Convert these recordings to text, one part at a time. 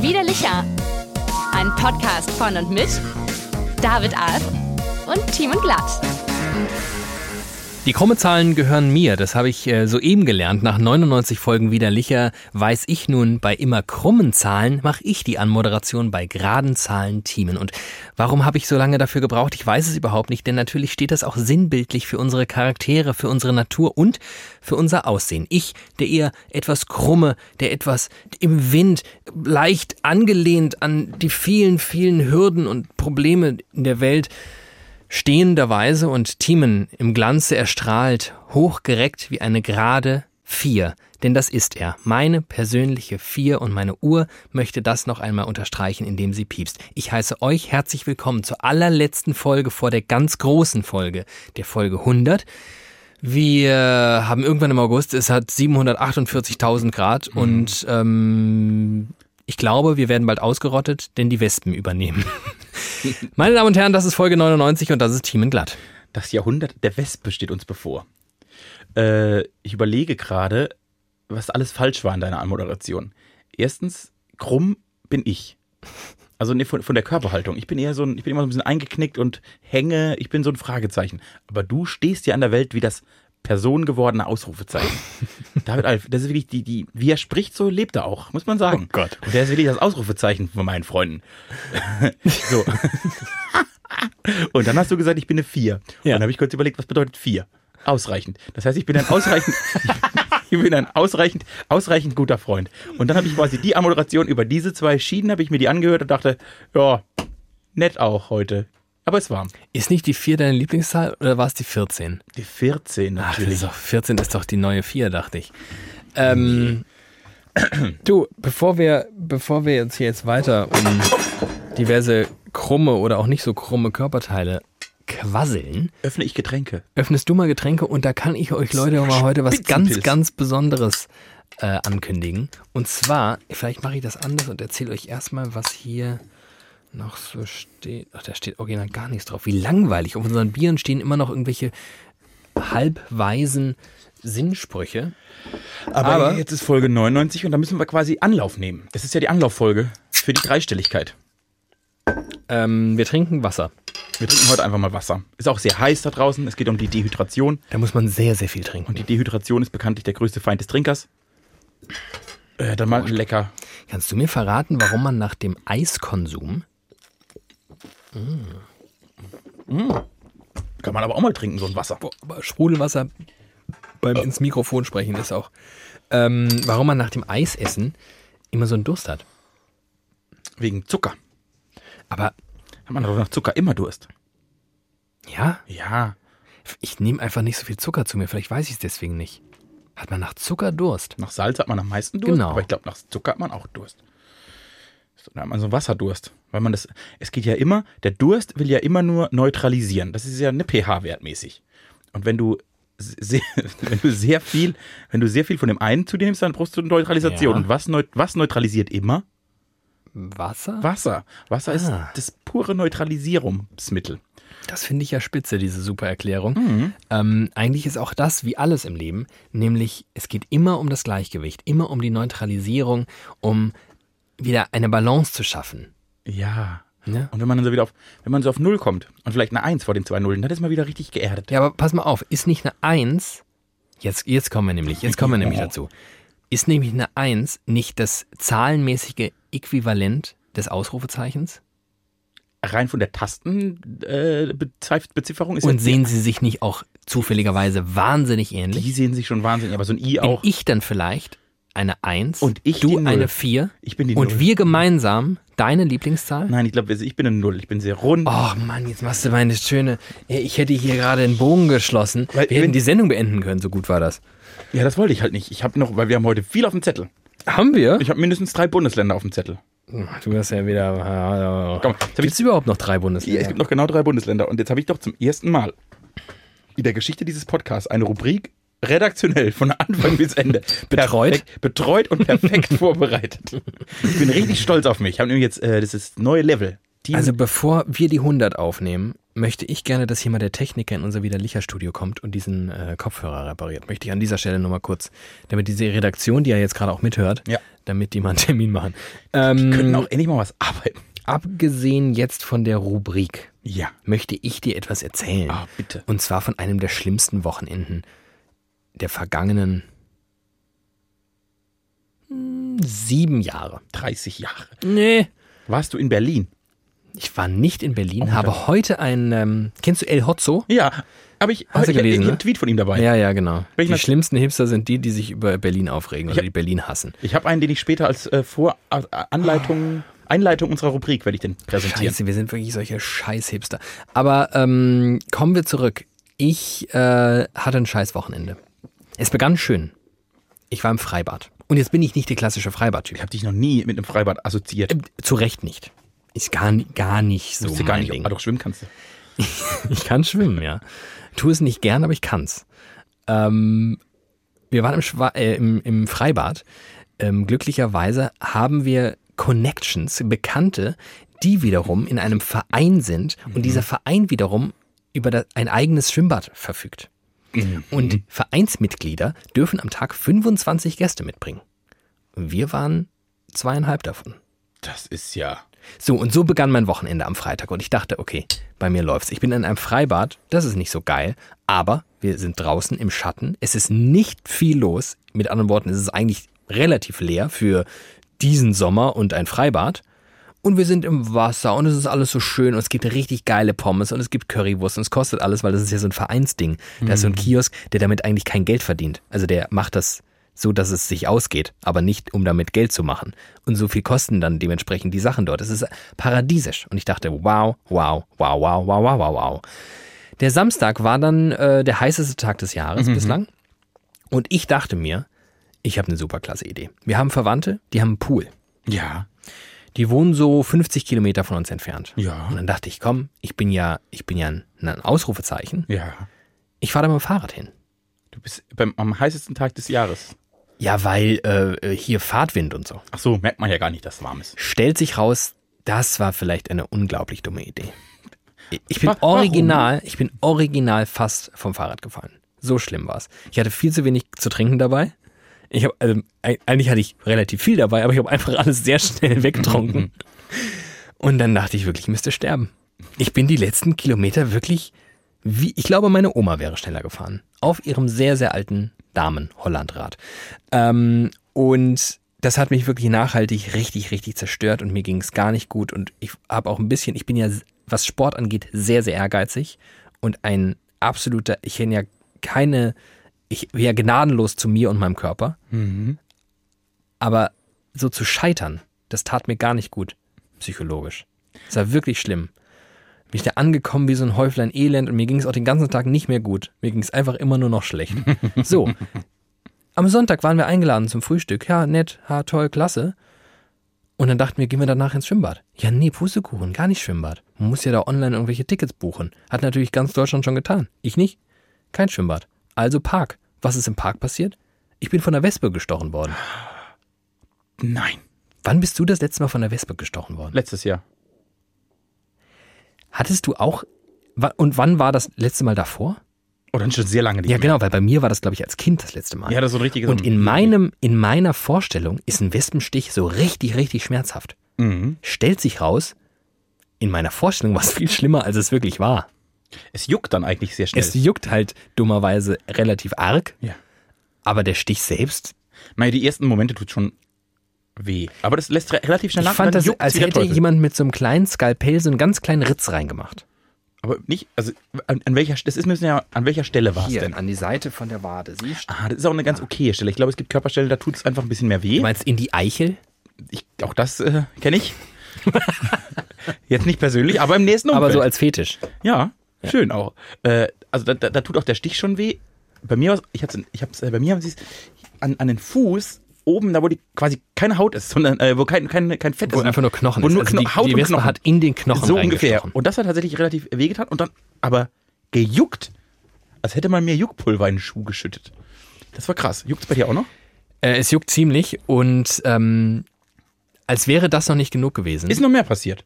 Widerlicher. Ein Podcast von und mit David Alf und Timon Glatt. Die Krumme-Zahlen gehören mir, das habe ich äh, soeben gelernt. Nach 99 Folgen widerlicher weiß ich nun, bei immer krummen Zahlen mache ich die Anmoderation bei geraden Zahlen Teamen. Und warum habe ich so lange dafür gebraucht? Ich weiß es überhaupt nicht, denn natürlich steht das auch sinnbildlich für unsere Charaktere, für unsere Natur und für unser Aussehen. Ich, der eher etwas krumme, der etwas im Wind, leicht angelehnt an die vielen, vielen Hürden und Probleme in der Welt, stehenderweise und Thiemen im Glanze erstrahlt, hochgereckt wie eine gerade Vier. Denn das ist er, meine persönliche Vier und meine Uhr möchte das noch einmal unterstreichen, indem sie piepst. Ich heiße euch herzlich willkommen zur allerletzten Folge vor der ganz großen Folge, der Folge 100. Wir haben irgendwann im August, es hat 748.000 Grad mhm. und ähm, ich glaube, wir werden bald ausgerottet, denn die Wespen übernehmen. Meine Damen und Herren, das ist Folge 99 und das ist Team in Glatt. Das Jahrhundert der Wespe steht uns bevor. Äh, ich überlege gerade, was alles falsch war in deiner Anmoderation. Erstens, krumm bin ich. Also nee, von, von der Körperhaltung. Ich bin eher so ein, ich bin immer so ein bisschen eingeknickt und hänge, ich bin so ein Fragezeichen. Aber du stehst ja an der Welt wie das personengewordene Ausrufezeichen. David Alf, das ist wirklich die, die, wie er spricht, so lebt er auch, muss man sagen. Oh Gott. Und der ist wirklich das Ausrufezeichen von meinen Freunden. so. Und dann hast du gesagt, ich bin eine Vier. Ja. Und dann habe ich kurz überlegt, was bedeutet Vier? Ausreichend. Das heißt, ich bin ein ausreichend, ich bin ein ausreichend, ausreichend guter Freund. Und dann habe ich quasi die Ammoderation über diese zwei Schienen, habe ich mir die angehört und dachte, ja, nett auch heute. Aber es war. Ist nicht die 4 deine Lieblingszahl oder war es die 14? Die 14 natürlich. Ach, ist doch, 14 ist doch die neue 4, dachte ich. Ähm, du, bevor wir, bevor wir jetzt hier jetzt weiter um diverse krumme oder auch nicht so krumme Körperteile quasseln. Öffne ich Getränke. Öffnest du mal Getränke und da kann ich euch Leute mal heute was ganz, ganz Besonderes äh, ankündigen. Und zwar, vielleicht mache ich das anders und erzähle euch erstmal, was hier noch so steht. Ach, da steht original gar nichts drauf. Wie langweilig. Auf unseren Bieren stehen immer noch irgendwelche halbweisen Sinnsprüche. Aber, Aber jetzt ist Folge 99 und da müssen wir quasi Anlauf nehmen. Das ist ja die Anlauffolge für die Dreistelligkeit. Ähm, wir trinken Wasser. Wir trinken heute einfach mal Wasser. Ist auch sehr heiß da draußen. Es geht um die Dehydration. Da muss man sehr, sehr viel trinken. Und die Dehydration ist bekanntlich der größte Feind des Trinkers. Äh, dann mal lecker. Kannst du mir verraten, warum man nach dem Eiskonsum Mm. Mm. Kann man aber auch mal trinken, so ein Wasser. Boah, aber Sprudelwasser beim äh. ins Mikrofon sprechen ist auch. Ähm, warum man nach dem Eisessen immer so einen Durst hat. Wegen Zucker. Aber hat man doch nach Zucker immer Durst. Ja? Ja. Ich nehme einfach nicht so viel Zucker zu mir, vielleicht weiß ich es deswegen nicht. Hat man nach Zucker Durst? Nach Salz hat man am meisten Durst, genau. aber ich glaube, nach Zucker hat man auch Durst. Da hat man so Wasserdurst. Weil man das, es geht ja immer, der Durst will ja immer nur neutralisieren. Das ist ja eine pH-wertmäßig. Und wenn du sehr, wenn du sehr viel, wenn du sehr viel von dem einen zu dir nimmst, dann brauchst du Neutralisation. Ja. Und was, was neutralisiert immer? Wasser? Wasser. Wasser ah. ist das pure Neutralisierungsmittel. Das finde ich ja spitze, diese super Erklärung. Mhm. Ähm, eigentlich ist auch das wie alles im Leben, nämlich es geht immer um das Gleichgewicht, immer um die Neutralisierung, um wieder eine Balance zu schaffen. Ja. ja. Und wenn man dann so wieder auf, wenn man so auf Null kommt und vielleicht eine Eins vor den zwei Nullen, dann ist man wieder richtig geerdet. Ja, aber pass mal auf, ist nicht eine Eins, jetzt, jetzt kommen wir nämlich, jetzt kommen wir nämlich dazu. Ist nämlich eine Eins nicht das zahlenmäßige Äquivalent des Ausrufezeichens? Rein von der Tastenbezifferung äh, ist Und sehen sie sich nicht auch zufälligerweise wahnsinnig ähnlich? Die sehen sich schon wahnsinnig, aber so ein I Bin auch. ich dann vielleicht eine 1 und ich du eine 4 ich bin die und 0. wir gemeinsam deine Lieblingszahl? Nein, ich glaube, ich bin eine 0. Ich bin sehr rund. Oh Mann, jetzt machst du meine schöne. Ich hätte hier gerade einen Bogen geschlossen. Weil, wir hätten die Sendung beenden können, so gut war das. Ja, das wollte ich halt nicht. Ich habe noch, weil wir haben heute viel auf dem Zettel. Haben wir? Ich habe mindestens drei Bundesländer auf dem Zettel. Du hast ja wieder. Komm, gibt es überhaupt noch drei Bundesländer? Ja, es gibt noch genau drei Bundesländer. Und jetzt habe ich doch zum ersten Mal in der Geschichte dieses Podcasts eine Rubrik redaktionell von Anfang bis Ende betreut, perfekt, betreut und perfekt vorbereitet. Ich bin richtig stolz auf mich. Ich habe nämlich jetzt äh, das ist neue Level Team. Also bevor wir die 100 aufnehmen, möchte ich gerne, dass hier mal der Techniker in unser Widerlicher-Studio kommt und diesen äh, Kopfhörer repariert. Möchte ich an dieser Stelle nur mal kurz, damit diese Redaktion, die ja jetzt gerade auch mithört, Ja. damit die mal einen Termin machen. die Ähm, können auch endlich mal was arbeiten. abgesehen jetzt von der Rubrik, Ja. möchte ich dir etwas erzählen. Ah, bitte. Und zwar von einem der schlimmsten Wochenenden der vergangenen sieben Jahre. 30 Jahre. Nee. Warst du in Berlin? Ich war nicht in Berlin, Oh, habe heute ein, ähm, kennst du El Hotzo? Ja. Aber ich, du ich, gelesen, ich, ne? einen Tweet von ihm dabei. Ja, ja, genau. Welchen die schlimmsten Hipster sind die, die sich über Berlin aufregen oder hab- die Berlin hassen. Ich habe einen, den ich später als äh, Vor äh, Anleitung, Einleitung unserer Rubrik werde ich den präsentieren. Scheiße, wir sind wirklich solche Scheiß-Hipster. Aber ähm, kommen wir zurück. Ich äh, hatte ein scheiß Wochenende. Es begann schön. Ich war im Freibad. Und jetzt bin ich nicht der klassische Freibadtyp. Ich habe dich noch nie mit einem Freibad assoziiert. Äh, Zu Recht nicht. Ist gar, gar nicht so mein gar nicht, Ding. ah, doch schwimmen kannst du. Ich kann schwimmen, ja. Tu es nicht gern, aber ich kann's. Ähm, wir waren im, Schwa äh, im, im Freibad. Ähm, glücklicherweise haben wir Connections, Bekannte, die wiederum in einem Verein sind und dieser Verein wiederum über das, ein eigenes Schwimmbad verfügt. Und Vereinsmitglieder dürfen am Tag 25 Gäste mitbringen. Wir waren zweieinhalb davon. Das ist ja. So, und so begann mein Wochenende am Freitag und ich dachte, okay, bei mir läuft's. Ich bin in einem Freibad, das ist nicht so geil, aber wir sind draußen im Schatten. Es ist nicht viel los. Mit anderen Worten, es ist eigentlich relativ leer für diesen Sommer und ein Freibad. Und wir sind im Wasser und es ist alles so schön und es gibt richtig geile Pommes und es gibt Currywurst und es kostet alles, weil das ist ja so ein Vereinsding. Da ist so ein Kiosk, der damit eigentlich kein Geld verdient. Also der macht das so, dass es sich ausgeht, aber nicht, um damit Geld zu machen. Und so viel kosten dann dementsprechend die Sachen dort. Es ist paradiesisch. Und ich dachte, wow, wow, wow, wow, wow, wow, wow, wow. Der Samstag war dann äh, der heißeste Tag des Jahres bislang. Und ich dachte mir, ich habe eine super klasse Idee. Wir haben Verwandte, die haben einen Pool. Ja. Die wohnen so 50 Kilometer von uns entfernt. Ja. Und dann dachte ich, komm, ich bin ja, ich bin ja ein, ein Ausrufezeichen. Ja. Ich fahre da mit dem Fahrrad hin. Du bist beim, am heißesten Tag des Jahres. Ja, weil äh, hier Fahrtwind und so. Ach so, merkt man ja gar nicht, dass es warm ist. Stellt sich raus, das war vielleicht eine unglaublich dumme Idee. Ich bin Wa- warum? original, ich bin original fast vom Fahrrad gefallen. So schlimm war's. Ich hatte viel zu wenig zu trinken dabei. Ich habe also, eig- eigentlich hatte ich relativ viel dabei, aber ich habe einfach alles sehr schnell weggetrunken. Und dann dachte ich wirklich, ich müsste sterben. Ich bin die letzten Kilometer wirklich wie ich glaube, meine Oma wäre schneller gefahren. Auf ihrem sehr, sehr alten Damen-Hollandrad. Ähm, und das hat mich wirklich nachhaltig richtig, richtig zerstört und mir ging es gar nicht gut. Und ich habe auch ein bisschen, ich bin ja, was Sport angeht, sehr, sehr ehrgeizig und ein absoluter, ich kenne ja keine, ich ja gnadenlos zu mir und meinem Körper. Aber so zu scheitern, das tat mir gar nicht gut, psychologisch. Das war wirklich schlimm. Bin ich da angekommen wie so ein Häuflein Elend und mir ging es auch den ganzen Tag nicht mehr gut. Mir ging es einfach immer nur noch schlecht. So. Am Sonntag waren wir eingeladen zum Frühstück. Ja, nett, ha, toll, klasse. Und dann dachten wir, gehen wir danach ins Schwimmbad. Ja, nee, Pustekuchen, gar nicht Schwimmbad. Man muss ja da online irgendwelche Tickets buchen. Hat natürlich ganz Deutschland schon getan. Ich nicht. Kein Schwimmbad. Also Park. Was ist im Park passiert? Ich bin von der Wespe gestochen worden. Nein. Wann bist du das letzte Mal von der Wespe gestochen worden? Letztes Jahr. Hattest du auch. Und wann war das letzte Mal davor? Oder Oh, schon sehr lange nicht Ja, genau, weil bei mir war das, glaube ich, als Kind das letzte Mal. Ja, das ist so ein richtiges. Und in meinem, in meiner Vorstellung ist ein Wespenstich so richtig, richtig schmerzhaft. Mhm. Stellt sich raus, in meiner Vorstellung war es viel schlimmer, als es wirklich war. Es juckt dann eigentlich sehr schnell. Es juckt halt dummerweise relativ arg, ja. aber der Stich selbst, Naja, die ersten Momente tut schon weh. Aber das lässt re relativ schnell ich nach. fand und dann das, als hätte Teufel. jemand mit so einem kleinen Skalpell so einen ganz kleinen Ritz reingemacht. Aber nicht, also an, an welcher, das ist ja, an welcher Stelle war es denn? an die Seite von der Wade, siehst? Ah, das ist auch eine ganz okaye Stelle. Ich glaube, es gibt Körperstellen, da tut es einfach ein bisschen mehr weh. Du meinst in die Eichel? Ich, auch das äh, kenne ich. Jetzt nicht persönlich, aber im nächsten Umfeld. Aber so als Fetisch. Ja, schön auch. Äh, also da, da, da tut auch der Stich schon weh. Bei mir, war's- ich hab's, ich hab's, äh, bei mir haben sie es an, an den Fuß oben, da wo die quasi keine Haut ist, sondern äh, wo kein, kein, kein Fett Wo ist. einfach nur Knochen wo ist. nur Also Kno die, Haut die und Knochen. hat in den Knochen so ungefähr. Und das hat tatsächlich relativ wehgetan und dann aber gejuckt, als hätte man mir Juckpulver in den Schuh geschüttet. Das war krass. Juckt's bei dir auch noch? Äh, es juckt ziemlich und ähm, als wäre das noch nicht genug gewesen. Ist noch mehr passiert.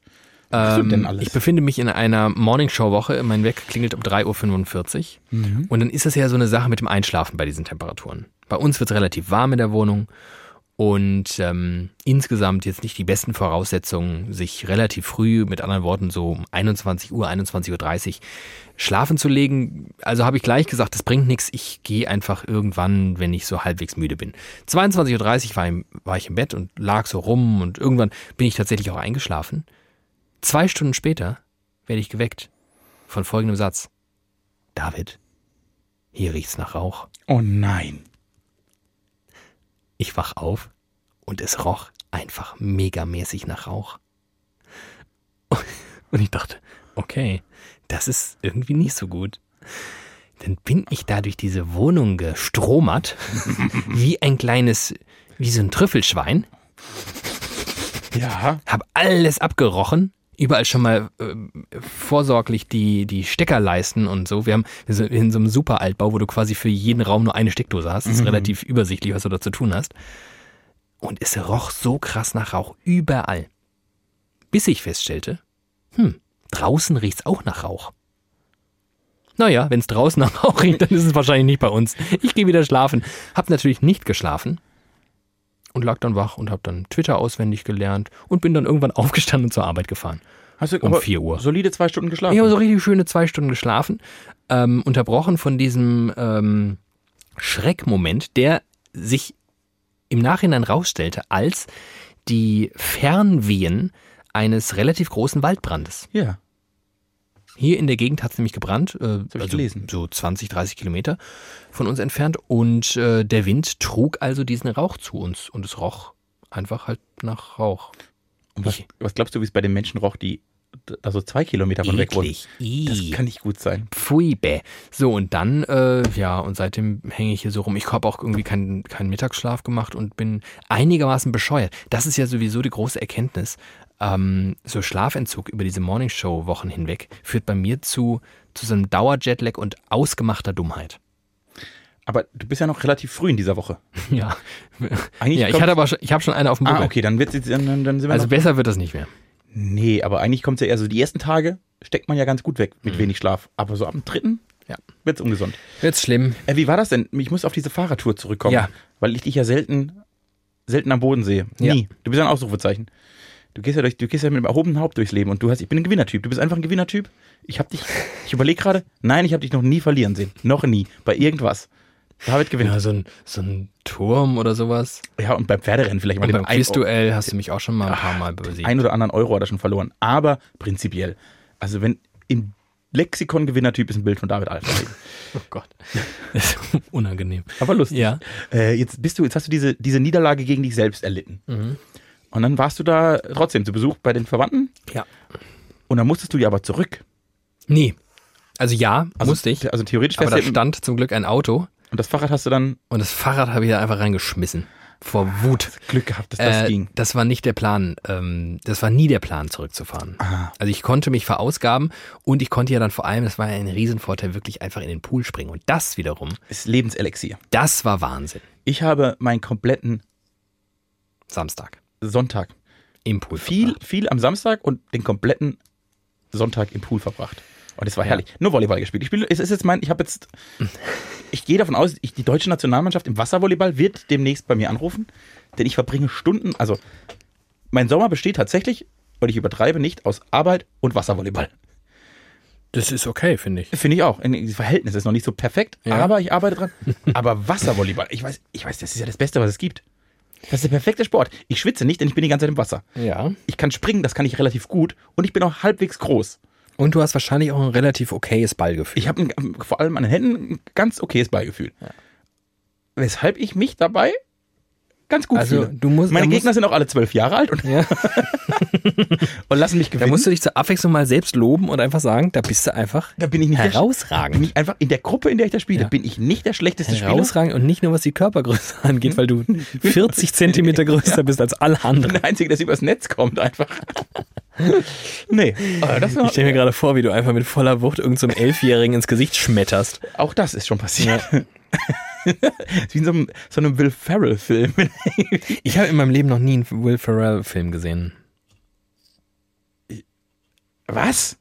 Ähm? Ich befinde mich in einer Morningshow-Woche. Mein Wecker klingelt um 3.45 Uhr. Mhm. Und dann ist das ja so eine Sache mit dem Einschlafen bei diesen Temperaturen. Bei uns wird es relativ warm in der Wohnung. Und ähm, insgesamt jetzt nicht die besten Voraussetzungen, sich relativ früh, mit anderen Worten so um 21 Uhr, 21.30 Uhr schlafen zu legen. Also habe ich gleich gesagt, das bringt nichts. Ich gehe einfach irgendwann, wenn ich so halbwegs müde bin. 22.30 Uhr war, im, war ich im Bett und lag so rum und irgendwann bin ich tatsächlich auch eingeschlafen. Zwei Stunden später werde ich geweckt von folgendem Satz. David, hier riecht's nach Rauch. Oh nein. Ich wach auf und es roch einfach megamäßig nach Rauch. Und ich dachte, okay, das ist irgendwie nicht so gut. Dann bin ich da durch diese Wohnung gestromert, wie ein kleines, wie so ein Trüffelschwein, Ja. hab alles abgerochen, überall schon mal äh, vorsorglich die, die Steckerleisten und so. Wir haben wir sind in so einem super Altbau, wo du quasi für jeden Raum nur eine Steckdose hast. Das ist relativ übersichtlich, was du da zu tun hast. Und es roch so krass nach Rauch überall. Bis ich feststellte, hm, draußen riecht's auch nach Rauch. Naja, wenn es draußen nach Rauch riecht, dann ist es wahrscheinlich nicht bei uns. Ich gehe wieder schlafen. Hab natürlich nicht geschlafen und lag dann wach und hab dann Twitter auswendig gelernt und bin dann irgendwann aufgestanden und zur Arbeit gefahren. Hast du Um aber 4 Uhr. solide zwei Stunden geschlafen? Ich habe so richtig schöne zwei Stunden geschlafen, ähm, unterbrochen von diesem ähm, Schreckmoment, der sich im Nachhinein rausstellte als die Fernwehen eines relativ großen Waldbrandes. ja. Hier in der Gegend hat es nämlich gebrannt, äh, gelesen. so 20, 30 Kilometer von uns entfernt. Und äh, der Wind trug also diesen Rauch zu uns und es roch einfach halt nach Rauch. Und was, was glaubst du, wie es bei den Menschen roch, die da so zwei Kilometer von weg wohnen? Das kann nicht gut sein. Pfui, bäh. So, und dann, äh, ja, und seitdem hänge ich hier so rum. Ich habe auch irgendwie keinen keinen Mittagsschlaf gemacht und bin einigermaßen bescheuert. Das ist ja sowieso die große Erkenntnis. Ähm, so Schlafentzug über diese Morningshow-Wochen hinweg führt bei mir zu, zu so einem Dauerjetlag und ausgemachter Dummheit. Aber du bist ja noch relativ früh in dieser Woche. Ja, Eigentlich ja ich kommt- hatte aber schon, ich habe schon eine auf dem Buckel. Ah, okay, dann, wird, dann, dann dann sind wir Also besser wird das nicht mehr. Nee, aber eigentlich kommt es ja eher so, die ersten Tage steckt man ja ganz gut weg mit wenig Schlaf. Aber so ab dem dritten Mhm. Ja. wird's ungesund. Wird's schlimm. Äh, wie war das denn? Ich muss auf diese Fahrradtour zurückkommen. Ja. Weil ich dich ja selten, selten am Boden sehe. Ja. Nie. Du bist ja ein Ausrufezeichen. Du gehst ja durch, du gehst ja mit einem erhobenen Haupt durchs Leben und du hast, ich bin ein Gewinnertyp. Du bist einfach ein Gewinnertyp. Ich hab dich, ich überlege gerade, nein, ich habe dich noch nie verlieren sehen. Noch nie. Bei irgendwas. David gewinnt. Ja, so ein, so ein Turm oder sowas. Ja, und beim Pferderennen vielleicht mal Und beim Quizduell hast du mich auch schon mal ein paar Mal besiegt. ein oder anderen Euro hat er schon verloren. Aber prinzipiell. Also wenn im Lexikon Gewinnertyp ist ein Bild von David Alpha. Oh Gott. Das ist unangenehm. Aber lustig. Ja. Äh, jetzt bist du, jetzt hast du diese, diese Niederlage gegen dich selbst erlitten. Mhm. Und dann warst du da trotzdem zu Besuch bei den Verwandten Ja. und dann musstest du dir aber zurück. Nee. Also ja, Also, musste ich. Also theoretisch Aber da ja- stand zum Glück ein Auto und das Fahrrad hast du dann und das Fahrrad habe ich da einfach reingeschmissen. Vor Wut. Glück gehabt, dass das Äh, ging. das war nicht der Plan. Ähm, das war nie der Plan, zurückzufahren. Ah. Also ich konnte mich verausgaben und ich konnte ja dann vor allem, das war ja ein Riesenvorteil, wirklich einfach in den Pool springen. Und das wiederum, Ist Lebenselixier. das war Wahnsinn. Ich habe meinen kompletten Samstag Sonntag im Pool. viel, verbracht. viel am Samstag und den kompletten Sonntag im Pool verbracht. Und es war herrlich. Nur Volleyball gespielt. Ich spiele, es ist jetzt mein, ich habe jetzt, ich gehe davon aus, ich, die deutsche Nationalmannschaft im Wasservolleyball wird demnächst bei mir anrufen, denn ich verbringe Stunden, also mein Sommer besteht tatsächlich, und ich übertreibe nicht, aus Arbeit und Wasservolleyball. Das ist okay, finde ich. Finde ich auch. Das Verhältnis ist noch nicht so perfekt, Ja. aber ich arbeite dran. Aber Wasservolleyball, ich weiß, ich weiß, das ist ja das Beste, was es gibt. Das ist der perfekte Sport. Ich schwitze nicht, denn ich bin die ganze Zeit im Wasser. Ja. Ich kann springen, das kann ich relativ gut und ich bin auch halbwegs groß. Und du hast wahrscheinlich auch ein relativ okayes Ballgefühl. Ich habe vor allem an den Händen ein ganz okayes Beigefühl. Weshalb ich mich dabei ganz gut Also, fühle. du musst- Meine da musst- Gegner sind auch alle zwölf Jahre alt und, Ja. und lassen mich Da gewinnen. musst du dich zur Abwechslung mal selbst loben und einfach sagen, da bist du einfach da bin ich nicht der, bin herausragend. ich einfach in der Gruppe, in der ich da spiele, Ja. bin ich nicht der schlechteste Spieler. Herausragend und nicht nur was die Körpergröße angeht, weil du 40 Zentimeter größer bist als alle Ich bin anderen. der Einzige, der übers Netz kommt einfach. nee, aber das Ich stelle mir gerade vor, wie du einfach mit voller Wucht irgendeinem so Elfjährigen ins Gesicht schmetterst. auch das ist schon passiert. Ist Wie in so einem, so einem Will Ferrell-Film. Ich habe in meinem Leben noch nie einen Will Ferrell-Film gesehen. Was?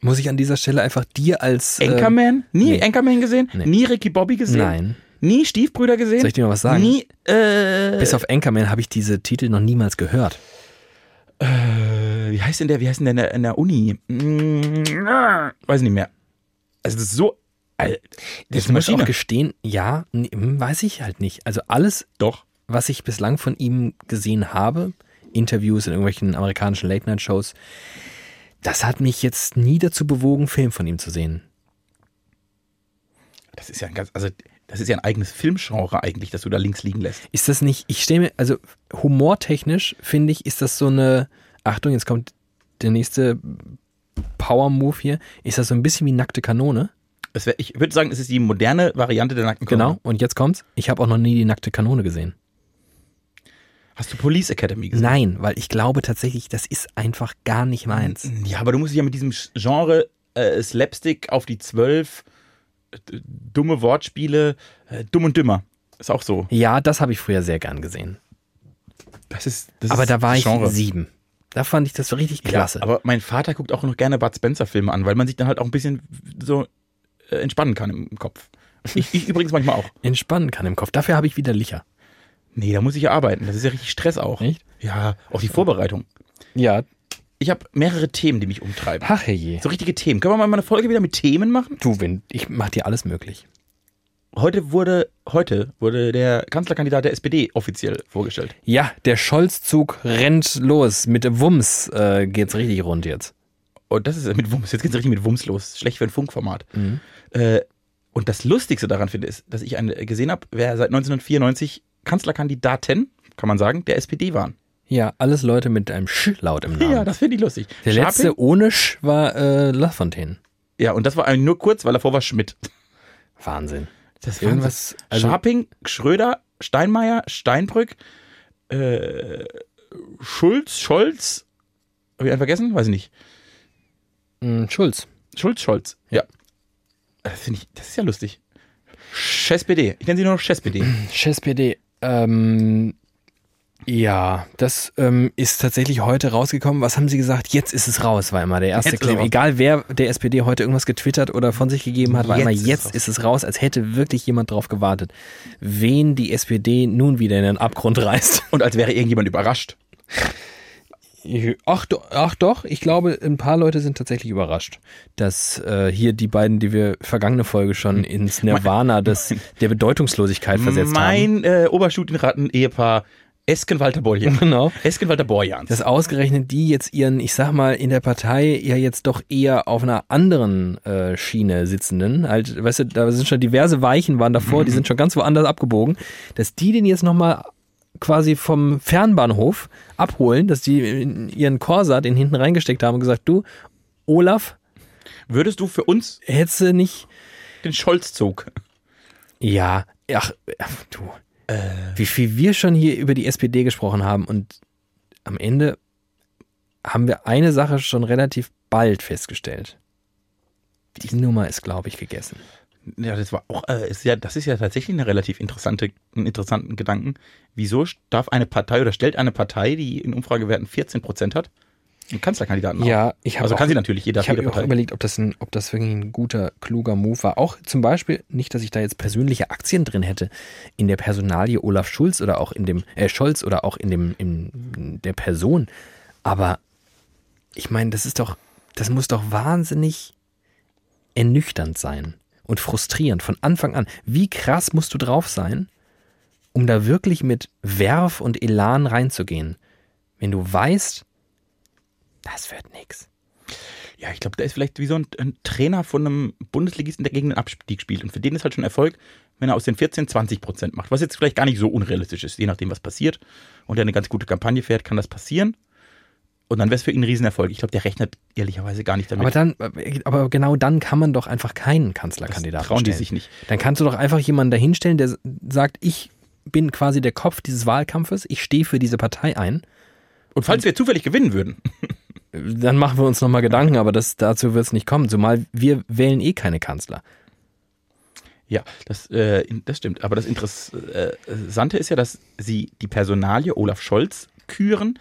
Muss ich an dieser Stelle einfach dir als. Äh, Anchorman? Nie nee. Anchorman gesehen? Nee. Nie Ricky Bobby gesehen? Nein. Nie Stiefbrüder gesehen? Soll ich dir mal was sagen? Nie, äh, Bis auf Anchorman habe ich diese Titel noch niemals gehört. äh, wie heißt denn der, wie heißt denn der in der, Uni? Mm, weiß nicht mehr. Also das ist so, Alter, das Ich muss auch gestehen, ja, nee, hm, weiß ich halt nicht. Also alles, Doch. was ich bislang von ihm gesehen habe, Interviews in irgendwelchen amerikanischen Late-Night-Shows, das hat mich jetzt nie dazu bewogen, Film von ihm zu sehen. Das ist ja ein ganz, also das ist ja ein eigenes Filmgenre eigentlich, das du da links liegen lässt. Ist das nicht, ich stelle mir, also humortechnisch finde ich, ist das so eine, Achtung, jetzt kommt der nächste Power-Move hier, ist das so ein bisschen wie nackte Kanone. Wär, ich würde sagen, es ist die moderne Variante der nackten Kanone. Genau, und jetzt kommt's, ich habe auch noch nie die nackte Kanone gesehen. Hast du Police Academy gesehen? Nein, weil ich glaube tatsächlich, das ist einfach gar nicht meins. Ja, aber du musst dich ja mit diesem Genre äh, Slapstick auf die zwölf, äh, dumme Wortspiele, äh, dumm und dümmer. Ist auch so. Ja, das habe ich früher sehr gern gesehen. Das ist, das Aber ist da war ich Genre. sieben. Da fand ich das so richtig klasse. Ja, aber mein Vater guckt auch noch gerne Bud Spencer Filme an, weil man sich dann halt auch ein bisschen so äh, entspannen kann im, Kopf. Ich, ich übrigens manchmal auch. Entspannen kann im Kopf. Dafür habe ich wieder Licher. Nee, da muss ich ja arbeiten. Das ist ja richtig Stress auch. Echt? Ja, auch die Vorbereitung. Ja. Ich habe mehrere Themen, die mich umtreiben. Ach je. So richtige Themen. Können wir mal eine Folge wieder mit Themen machen? Du, wenn, ich mach dir alles möglich. Heute wurde, heute wurde der Kanzlerkandidat der SPD offiziell vorgestellt. Ja, der Scholz-Zug rennt los. Mit Wumms äh, geht's richtig rund jetzt. Und das ist mit Wumms. Jetzt geht's richtig mit Wumms los. Schlecht für ein Funkformat. Mhm. Äh, und das Lustigste daran finde ist, dass ich eine gesehen habe, wer seit 1994 Kanzlerkandidaten, kann man sagen, der SPD waren. Ja, alles Leute mit einem Sch-Laut im Namen. Ja, das finde ich lustig. der Scharping- letzte ohne Sch war äh, Lafontaine. Ja, und das war eigentlich nur kurz, weil davor war Schmidt. Wahnsinn. Das Irgendwas, also Scharping, Schröder, Steinmeier, Steinbrück, äh, Schulz, Scholz. Habe ich einen vergessen? Weiß ich nicht. mh, Schulz. Schulz, Scholz. Ja. Das finde ich, das ist ja lustig. SPD. Ich nenne sie nur noch SPD. SPD. Ähm, ja, das ähm, ist tatsächlich heute rausgekommen. Was haben Sie gesagt? Jetzt ist es raus, war immer der erste Jetzt Claim. Egal wer der SPD heute irgendwas getwittert oder von sich gegeben hat, war Jetzt immer ist es jetzt ist es raus, als hätte wirklich jemand drauf gewartet. Wen die SPD nun wieder in den Abgrund reißt. Und als wäre irgendjemand überrascht. Ach, ach doch, ich glaube, ein paar Leute sind tatsächlich überrascht, dass äh, hier die beiden, die wir vergangene Folge schon ins Nirvana des, der Bedeutungslosigkeit versetzt haben. mein äh, Oberstudienraten-Ehepaar Esken-Walter Borjan. Genau. Esken-Walter Borjans. Dass ausgerechnet die jetzt ihren, ich sag mal, in der Partei ja jetzt doch eher auf einer anderen äh, Schiene sitzenden, halt, weißt du, da sind schon diverse Weichen waren davor, die sind schon ganz woanders abgebogen, dass die den jetzt nochmal quasi vom Fernbahnhof abholen, dass die in ihren Corsa den hinten reingesteckt haben und gesagt, du, Olaf, Würdest du für uns hättest du nicht, den Scholz-Zug? ja, ach, ach du, wie viel wir schon hier über die SPD gesprochen haben und am Ende haben wir eine Sache schon relativ bald festgestellt. Die Nummer ist, glaube ich, gegessen. Ja, das war auch, äh, ist ja, das ist ja tatsächlich eine relativ interessante, einen interessanten Gedanken. Wieso darf eine Partei oder stellt eine Partei, die in Umfragewerten 14 Prozent hat, Kanzlerkandidaten? Ja, ich habe Also auch, kann sie natürlich, jeder ich habe auch überlegt, ob das, ein, ob das wirklich ein guter, kluger Move war. Auch zum Beispiel, nicht, dass ich da jetzt persönliche Aktien drin hätte, in der Personalie Olaf Schulz oder auch in dem, äh, Scholz oder auch in dem, in der Person. Aber ich meine, das ist doch, das muss doch wahnsinnig ernüchternd sein und frustrierend von Anfang an. Wie krass musst du drauf sein, um da wirklich mit Werf und Elan reinzugehen, wenn du weißt, das wird nix. Ja, ich glaube, der ist vielleicht wie so ein, ein Trainer von einem Bundesligisten, der gegen den Abstieg spielt. Und für den ist halt schon Erfolg, wenn er aus den 14 20 Prozent macht. Was jetzt vielleicht gar nicht so unrealistisch ist, je nachdem, was passiert. Und er eine ganz gute Kampagne fährt, kann das passieren. Und dann wäre es für ihn ein Riesenerfolg. Ich glaube, der rechnet ehrlicherweise gar nicht damit. Aber dann, aber genau dann kann man doch einfach keinen Kanzlerkandidaten Das trauen die stellen. sich nicht. Dann kannst du doch einfach jemanden dahinstellen, der sagt, ich bin quasi der Kopf dieses Wahlkampfes, ich stehe für diese Partei ein. Und falls wir zufällig gewinnen würden, Dann machen wir uns nochmal Gedanken, aber das, dazu wird es nicht kommen, zumal wir wählen eh keine Kanzler. Ja, das, äh, das stimmt. Aber das Interessante ist ja, dass sie die Personalie Olaf Scholz küren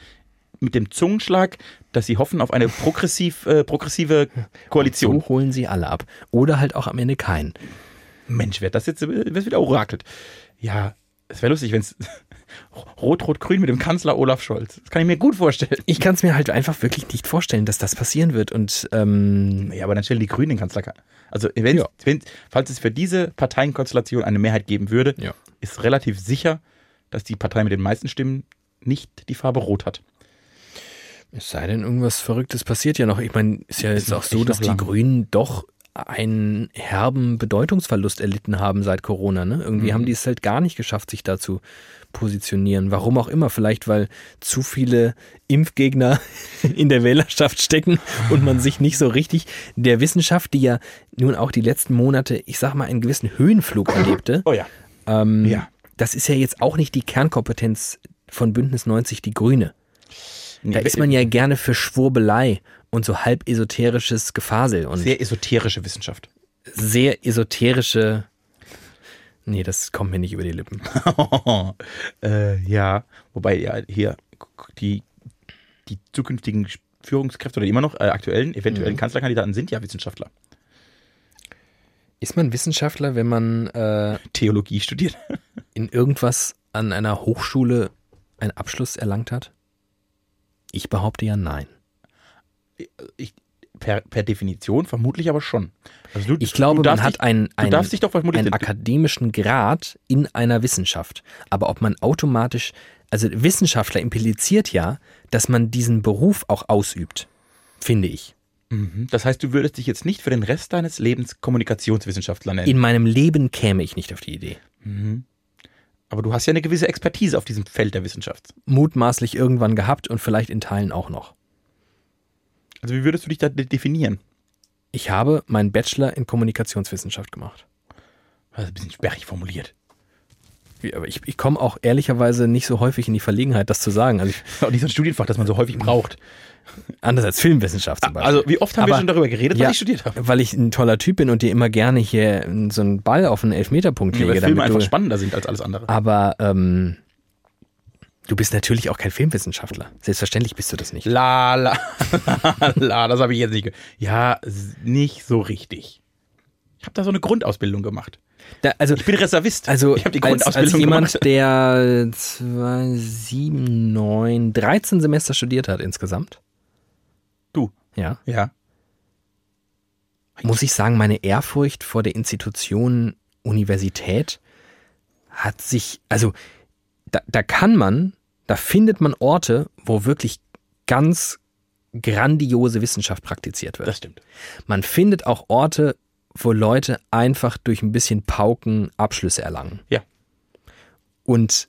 mit dem Zungenschlag, dass sie hoffen auf eine progressiv, äh, progressive Koalition. So holen sie alle ab. Oder halt auch am Ende keinen. Mensch, wer das jetzt wär's wieder orakelt. Ja, es wäre lustig, wenn es Rot-Rot-Grün mit dem Kanzler Olaf Scholz. Das kann ich mir gut vorstellen. Ich kann es mir halt einfach wirklich nicht vorstellen, dass das passieren wird. Und ähm, Ja, aber dann stellen die Grünen den Kanzler. Also, wenn, Ja. wenn, falls es für diese Parteienkonstellation eine Mehrheit geben würde, Ja. ist relativ sicher, dass die Partei mit den meisten Stimmen nicht die Farbe Rot hat. es sei denn, irgendwas Verrücktes passiert ja noch. Ich meine, ist ja jetzt auch so, dass die lang. Grünen doch einen herben Bedeutungsverlust erlitten haben seit Corona. Ne? Irgendwie Mhm. haben die es halt gar nicht geschafft, sich da zu positionieren. Warum auch immer. Vielleicht, weil zu viele Impfgegner in der Wählerschaft stecken und man sich nicht so richtig der Wissenschaft, die ja nun auch die letzten Monate, ich sag mal, einen gewissen Höhenflug erlebte, Oh ja. ähm, Ja. das ist ja jetzt auch nicht die Kernkompetenz von Bündnis 90 Die Grüne. Da ist man ja gerne für Schwurbelei und so halb esoterisches Gefasel und sehr, sehr esoterische Wissenschaft. esoterische. Nee, das kommt mir nicht über die Lippen. äh, ja, wobei ja hier die, die zukünftigen Führungskräfte oder immer noch äh, aktuellen, eventuellen Mhm. Kanzlerkandidaten sind ja Wissenschaftler. Ist man Wissenschaftler, wenn man äh, Theologie studiert. in irgendwas an einer Hochschule einen Abschluss erlangt hat? Ich behaupte ja nein. Ich, per, per Definition vermutlich aber schon. Also du, Ich glaube, man hat dich, einen, einen, doch einen akademischen Grad in einer Wissenschaft. Aber ob man automatisch, also Wissenschaftler impliziert ja, dass man diesen Beruf auch ausübt, finde ich. Mhm. Das heißt, du würdest dich jetzt nicht für den Rest deines Lebens Kommunikationswissenschaftler nennen. In meinem Leben käme ich nicht auf die Idee. aber du hast ja eine gewisse Expertise auf diesem Feld der Wissenschaft. Mutmaßlich irgendwann gehabt und vielleicht in Teilen auch noch. Also wie würdest du dich da de- definieren? Ich habe meinen Bachelor in Kommunikationswissenschaft gemacht. Das ist ein bisschen sperrig formuliert. Aber ich, ich komme auch ehrlicherweise nicht so häufig in die Verlegenheit, das zu sagen. Also ich, Auch nicht so ein Studienfach, das man so häufig braucht. anders als Filmwissenschaft zum Beispiel. Also wie oft haben wir Aber- schon darüber geredet, Ja, was ich studiert habe? Weil ich ein toller Typ bin und dir immer gerne hier so einen Ball auf einen Elfmeterpunkt Ja, lege. weil Filme einfach spannender sind als alles andere. aber ähm, du bist natürlich auch kein Filmwissenschaftler. Selbstverständlich bist du das nicht. La, la, la, das habe ich jetzt nicht gehört. Ja, nicht so richtig. Ich habe da so eine Grundausbildung gemacht. Da, also, Ich bin Reservist. also ich habe die als, als Grundausbildung jemand, gemacht. der zwei, sieben, neun, 13 Semester studiert hat insgesamt, Du. ja, Ja. muss ich sagen, meine Ehrfurcht vor der Institution Universität hat sich, also da, da kann man, da findet man Orte, wo wirklich ganz grandiose Wissenschaft praktiziert wird. Das stimmt. Man findet auch Orte, wo Leute einfach durch ein bisschen Pauken Abschlüsse erlangen. Ja. Und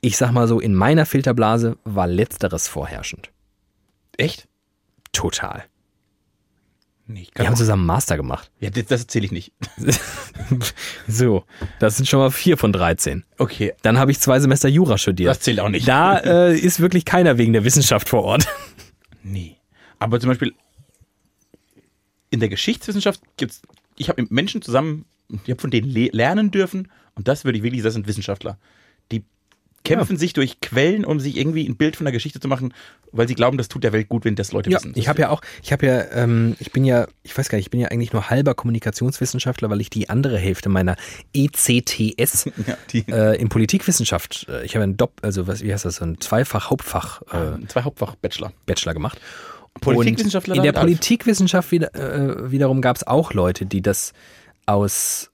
ich sag mal so, in meiner Filterblase war letzteres vorherrschend. Echt? Total. Nee, Wir haben zusammen Master gemacht. ja, das, das erzähle ich nicht. So, das sind schon mal vier von 13. Okay, Dann habe ich zwei Semester Jura studiert. das zählt auch nicht. Da äh, ist wirklich keiner wegen der Wissenschaft vor Ort. Nee. Aber zum Beispiel in der Geschichtswissenschaft gibt's, ich habe mit Menschen zusammen, ich habe von denen le lernen dürfen und das würde ich wirklich, das sind Wissenschaftler. Kämpfen sich durch Quellen, um sich irgendwie ein Bild von der Geschichte zu machen, weil sie glauben, das tut der Welt gut, wenn das Leute Ja, wissen. ich habe ja auch, ich habe ja, ähm, ich bin ja, ich weiß gar nicht, ich bin ja eigentlich nur halber Kommunikationswissenschaftler, weil ich die andere Hälfte meiner ECTS Ja, äh, in Politikwissenschaft, äh, ich habe ein Dopp, also was, wie heißt das, so ein Zweifach Hauptfach äh, zwei Hauptfach-Bachelor. Bachelor gemacht. Politikwissenschaftler Und in der? Politikwissenschaft wieder, äh, wiederum gab es auch Leute, die das aus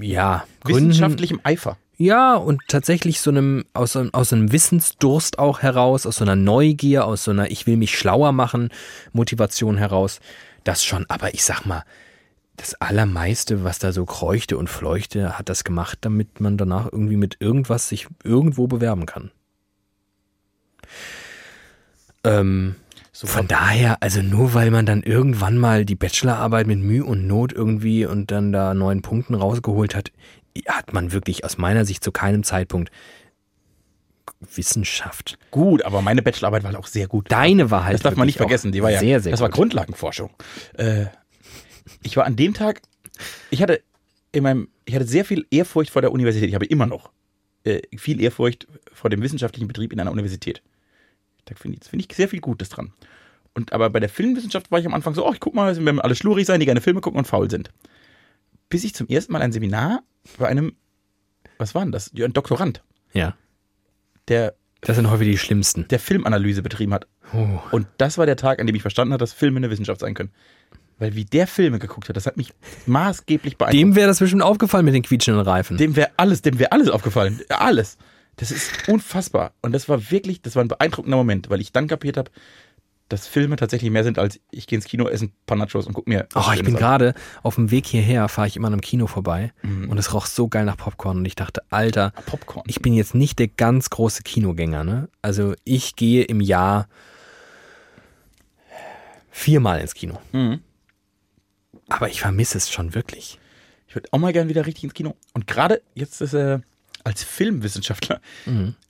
ja, Gründen, Wissenschaftlichem Eifer. Ja, und tatsächlich so einem, aus, so- aus einem Wissensdurst auch heraus, aus so einer Neugier, aus so einer Ich will mich schlauer machen Motivation heraus. Das schon, aber ich sag mal, das Allermeiste, was da so kreuchte und fleuchte, hat das gemacht, damit man danach irgendwie mit irgendwas sich irgendwo bewerben kann. Ähm, So von daher, also nur weil man dann irgendwann mal die Bachelorarbeit mit Mühe und Not irgendwie und dann da neun Punkten rausgeholt hat, hat man wirklich aus meiner Sicht zu keinem Zeitpunkt Wissenschaft. gut, aber meine Bachelorarbeit war auch sehr gut. Deine war halt das darf man nicht vergessen. Die war ja, sehr, sehr das war gut. Grundlagenforschung. Äh, ich war an dem Tag, ich hatte in meinem, ich hatte sehr viel Ehrfurcht vor der Universität. Ich habe immer noch äh, viel Ehrfurcht vor dem wissenschaftlichen Betrieb in einer Universität. Da finde ich, find ich sehr viel Gutes dran. Und aber bei der Filmwissenschaft war ich am Anfang so, oh, ich guck mal, wir alle schlurig sein, die gerne Filme gucken und faul sind. Bis ich zum ersten Mal ein Seminar bei einem, was war denn das? Ein Doktorand, Ja. der, Das sind häufig die schlimmsten. der Filmanalyse betrieben hat. Oh. Und das war der Tag, an dem ich verstanden habe, dass Filme eine Wissenschaft sein können. Weil wie der Filme geguckt hat, das hat mich maßgeblich beeindruckt. Dem wäre das bestimmt aufgefallen mit den quietschenden Reifen. Dem wäre alles, dem wäre alles aufgefallen. Alles. Das ist unfassbar. Und das war wirklich, das war ein beeindruckender Moment, weil ich dann kapiert habe, dass Filme tatsächlich mehr sind als ich gehe ins Kino, esse ein paar Nachos und guck mir. was Oh, ich bin gerade auf dem Weg hierher, fahre ich immer an einem Kino vorbei Mhm. und es roch so geil nach Popcorn und ich dachte, Alter, Popcorn. ich bin jetzt nicht der ganz große Kinogänger, ne? Also ich gehe im Jahr viermal ins Kino. Mhm. Aber ich vermisse es schon wirklich. Ich würde auch mal gern wieder richtig ins Kino. Und gerade jetzt ist er als Filmwissenschaftler,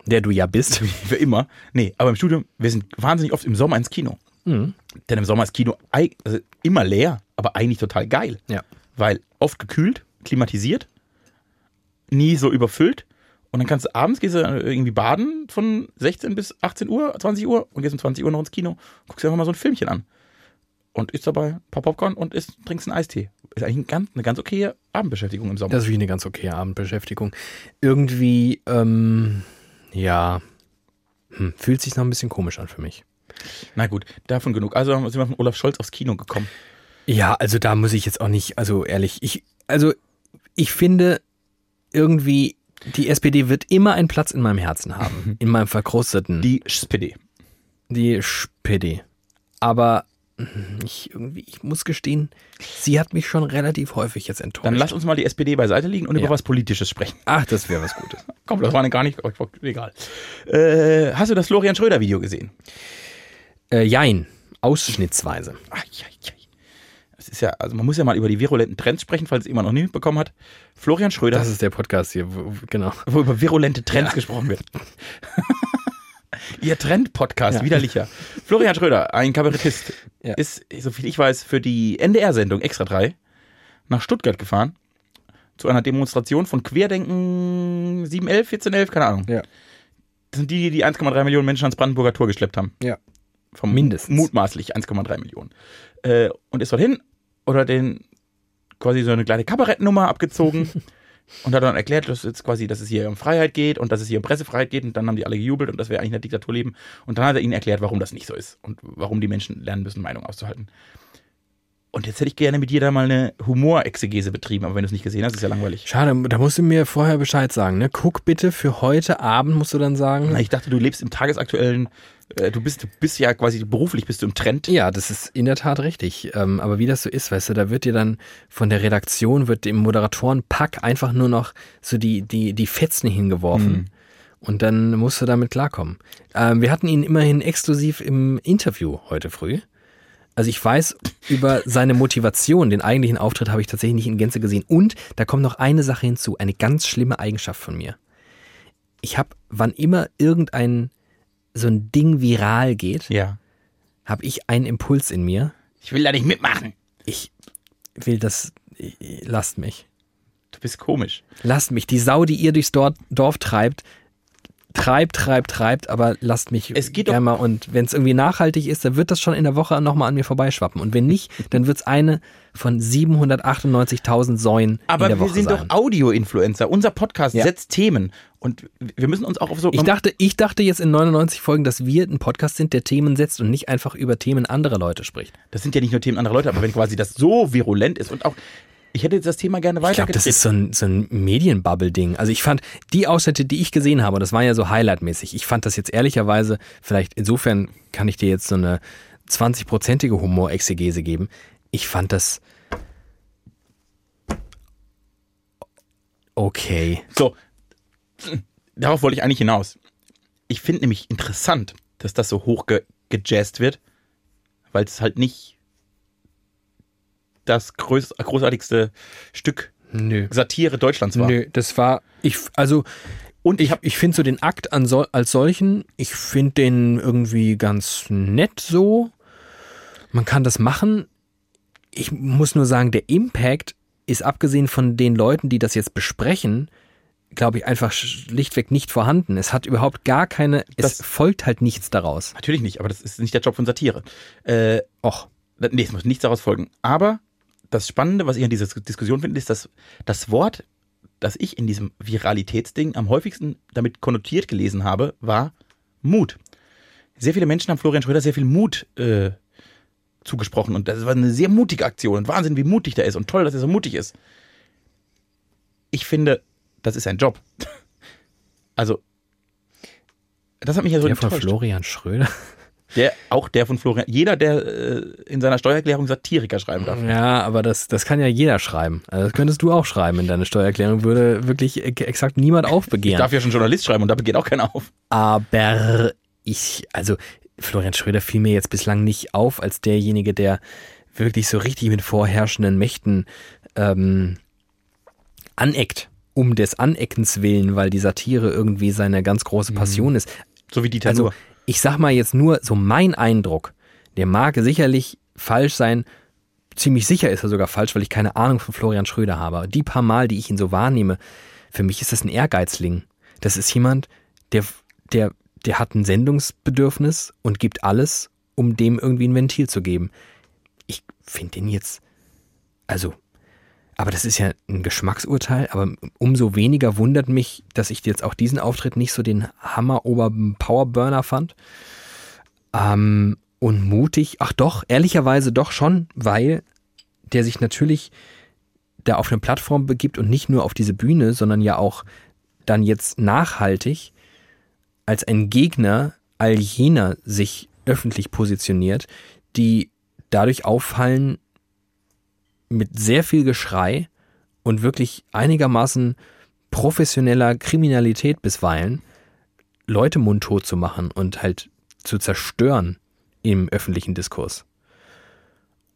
Der du ja bist. wie immer, nee, aber im Studium, wir sind wahnsinnig oft im Sommer ins Kino. Mhm. Denn im Sommer ist Kino also immer leer, aber eigentlich total geil. Ja. Weil oft gekühlt, klimatisiert, nie so überfüllt. Und dann kannst du abends gehst du irgendwie baden von 16 bis 18 Uhr, 20 Uhr und gehst um 20 Uhr noch ins Kino, guckst dir einfach mal so ein Filmchen an. Und isst dabei ein paar Popcorn und isst, trinkst einen Eistee. Ist eigentlich ein ganz, eine ganz okaye Abendbeschäftigung im Sommer. Das ist wie eine ganz okay Abendbeschäftigung. Irgendwie, ähm, ja, hm, fühlt sich noch ein bisschen komisch an für mich. Na gut, davon genug. Also sind wir von Olaf Scholz aufs Kino gekommen. Ja, also da muss ich jetzt auch nicht, also ehrlich, ich, also ich finde irgendwie, die SPD wird immer einen Platz in meinem Herzen haben, in meinem verkrusteten, die, SPD. die SPD. Aber ich irgendwie, ich muss gestehen, sie hat mich schon relativ häufig jetzt enttäuscht. Dann lass uns mal die SPD beiseite liegen und Ja. über was Politisches sprechen. Ach, das wäre was Gutes. Komm, das war gar nicht, egal. Äh, hast du das Florian Schröder Video gesehen? Äh, jein, ausschnittsweise. Ai, ai. Das ist ja, also man muss ja mal über die virulenten Trends sprechen, falls es jemand noch nie mitbekommen hat. Florian Schröder, Das ist der Podcast hier, wo, genau. wo über virulente Trends gesprochen wird. Ihr Trend-Podcast, Ja. widerlicher. Florian Schröder, ein Kabarettist, Ja. ist, soviel ich weiß, für die NDR-Sendung Extra 3 nach Stuttgart gefahren. Zu einer Demonstration von Querdenken 711, 1411, keine Ahnung. Ja. Das sind die, die die 1,3 Millionen Menschen ans Brandenburger Tor geschleppt haben. Ja. Vom Mindestens. Mutmaßlich 1,3 Millionen. Äh, und ist dorthin oder den quasi so eine kleine Kabarettnummer abgezogen und hat dann erklärt, dass jetzt quasi, dass es hier um Freiheit geht und dass es hier um Pressefreiheit geht und dann haben die alle gejubelt und dass wir eigentlich in der Diktatur leben. Und dann hat er ihnen erklärt, warum das nicht so ist und warum die Menschen lernen müssen, Meinung auszuhalten. Und jetzt hätte ich gerne mit dir da mal eine Humorexegese betrieben, aber wenn du es nicht gesehen hast, ist ja langweilig. Schade, da musst du mir vorher Bescheid sagen, ne? Guck bitte für heute Abend, musst du dann sagen. Na, Ich dachte, du lebst im tagesaktuellen, äh, du bist, du bist ja quasi beruflich bist du im Trend. Ja, das ist in der Tat richtig. Ähm, aber wie das so ist, weißt du, da wird dir dann von der Redaktion, wird dem Moderatorenpack einfach nur noch so die, die, die Fetzen hingeworfen. Und dann musst du damit klarkommen. Ähm, wir hatten ihn immerhin exklusiv im Interview heute früh. Also ich weiß über seine Motivation, den eigentlichen Auftritt habe ich tatsächlich nicht in Gänze gesehen. Und da kommt noch eine Sache hinzu, eine ganz schlimme Eigenschaft von mir. Ich habe, wann immer irgendein so ein Ding viral geht, Ja. habe ich einen Impuls in mir. Ich will da nicht mitmachen. Ich will das. Lasst mich. Du bist komisch. Lasst mich. Die Sau, die ihr durchs Dor Dorf treibt, treibt, treibt, treibt, aber lasst mich Es geht gerne mal. Und wenn es irgendwie nachhaltig ist, dann wird das schon in der Woche nochmal an mir vorbeischwappen. Und wenn nicht, dann wird es eine von 798.000 Säuen Aber in der wir Woche sind sein. doch Audio-Influencer. Unser Podcast Ja. setzt Themen. Und wir müssen uns auch auf so. ich dachte, ich dachte jetzt in 99 Folgen, dass wir ein Podcast sind, der Themen setzt und nicht einfach über Themen anderer Leute spricht. das sind ja nicht nur Themen anderer Leute, aber wenn quasi das so virulent ist und auch. Ich hätte jetzt das Thema gerne Ich glaube, das ist so ein, so ein Medienbubble-Ding. Also ich fand die Ausschnitte, die ich gesehen habe, das war ja so Highlight-mäßig. Ich fand das jetzt ehrlicherweise, vielleicht insofern kann ich dir jetzt so eine 20-prozentige Humorexegese geben. Ich fand das okay. So, darauf wollte ich eigentlich hinaus. Ich finde nämlich interessant, dass das so hoch ge gejazzt wird, weil es halt nicht das größ großartigste Stück Nö. Satire Deutschlands war. Nö, das war, ich, also Und ich ich, ich finde so den Akt an sol als solchen, ich finde den irgendwie ganz nett so. Man kann das machen. Ich muss nur sagen, der Impact ist abgesehen von den Leuten, die das jetzt besprechen, glaube ich, einfach schlichtweg nicht vorhanden. Es hat überhaupt gar keine, es Das- folgt halt nichts daraus. Natürlich nicht, aber das ist nicht der Job von Satire. Äh, Och, nee, es muss nichts daraus folgen. Aber das Spannende, was ich an dieser Diskussion finde, ist, dass das Wort, das ich in diesem Viralitätsding am häufigsten damit konnotiert gelesen habe, war Mut. Sehr viele Menschen haben Florian Schröder sehr viel Mut äh, zugesprochen und das war eine sehr mutige Aktion und Wahnsinn, wie mutig der ist und toll, dass er so mutig ist. Ich finde, das ist sein Job. Also, das hat mich ja so der von enttäuscht. Florian Schröder. Der, auch der von Florian. Jeder, der äh, in seiner Steuererklärung Satiriker schreiben darf. Ja, aber das, das kann ja jeder schreiben. Also das könntest du auch schreiben in deine Steuererklärung, würde wirklich exakt niemand Ich aufbegehren. darf ja schon Journalist schreiben und da begeht auch keiner auf. Aber ich, also Florian Schröder fiel mir jetzt bislang nicht auf als derjenige, der wirklich so richtig mit vorherrschenden Mächten ähm, aneckt. Um des Aneckens willen, weil die Satire irgendwie seine ganz große Passion ist. So wie Dieter Also Nuhr. Ich sag mal jetzt nur so mein Eindruck, der mag sicherlich falsch sein, ziemlich sicher ist er sogar falsch, weil ich keine Ahnung von Florian Schröder habe. Die paar Mal, die ich ihn so wahrnehme, für mich ist das ein Ehrgeizling. Das ist jemand, der, der, der hat ein Sendungsbedürfnis und gibt alles, um dem irgendwie ein Ventil zu geben. Ich finde den jetzt, also, aber das ist ja ein Geschmacksurteil, aber umso weniger wundert mich, dass ich jetzt auch diesen Auftritt nicht so den Hammer-Ober-Powerburner fand. Ähm, und mutig, ach doch, ehrlicherweise doch schon, weil der sich natürlich da auf eine Plattform begibt und nicht nur auf diese Bühne, sondern ja auch dann jetzt nachhaltig als ein Gegner all jener sich öffentlich positioniert, die dadurch auffallen mit sehr viel Geschrei und wirklich einigermaßen professioneller Kriminalität bisweilen Leute mundtot zu machen und halt zu zerstören im öffentlichen Diskurs.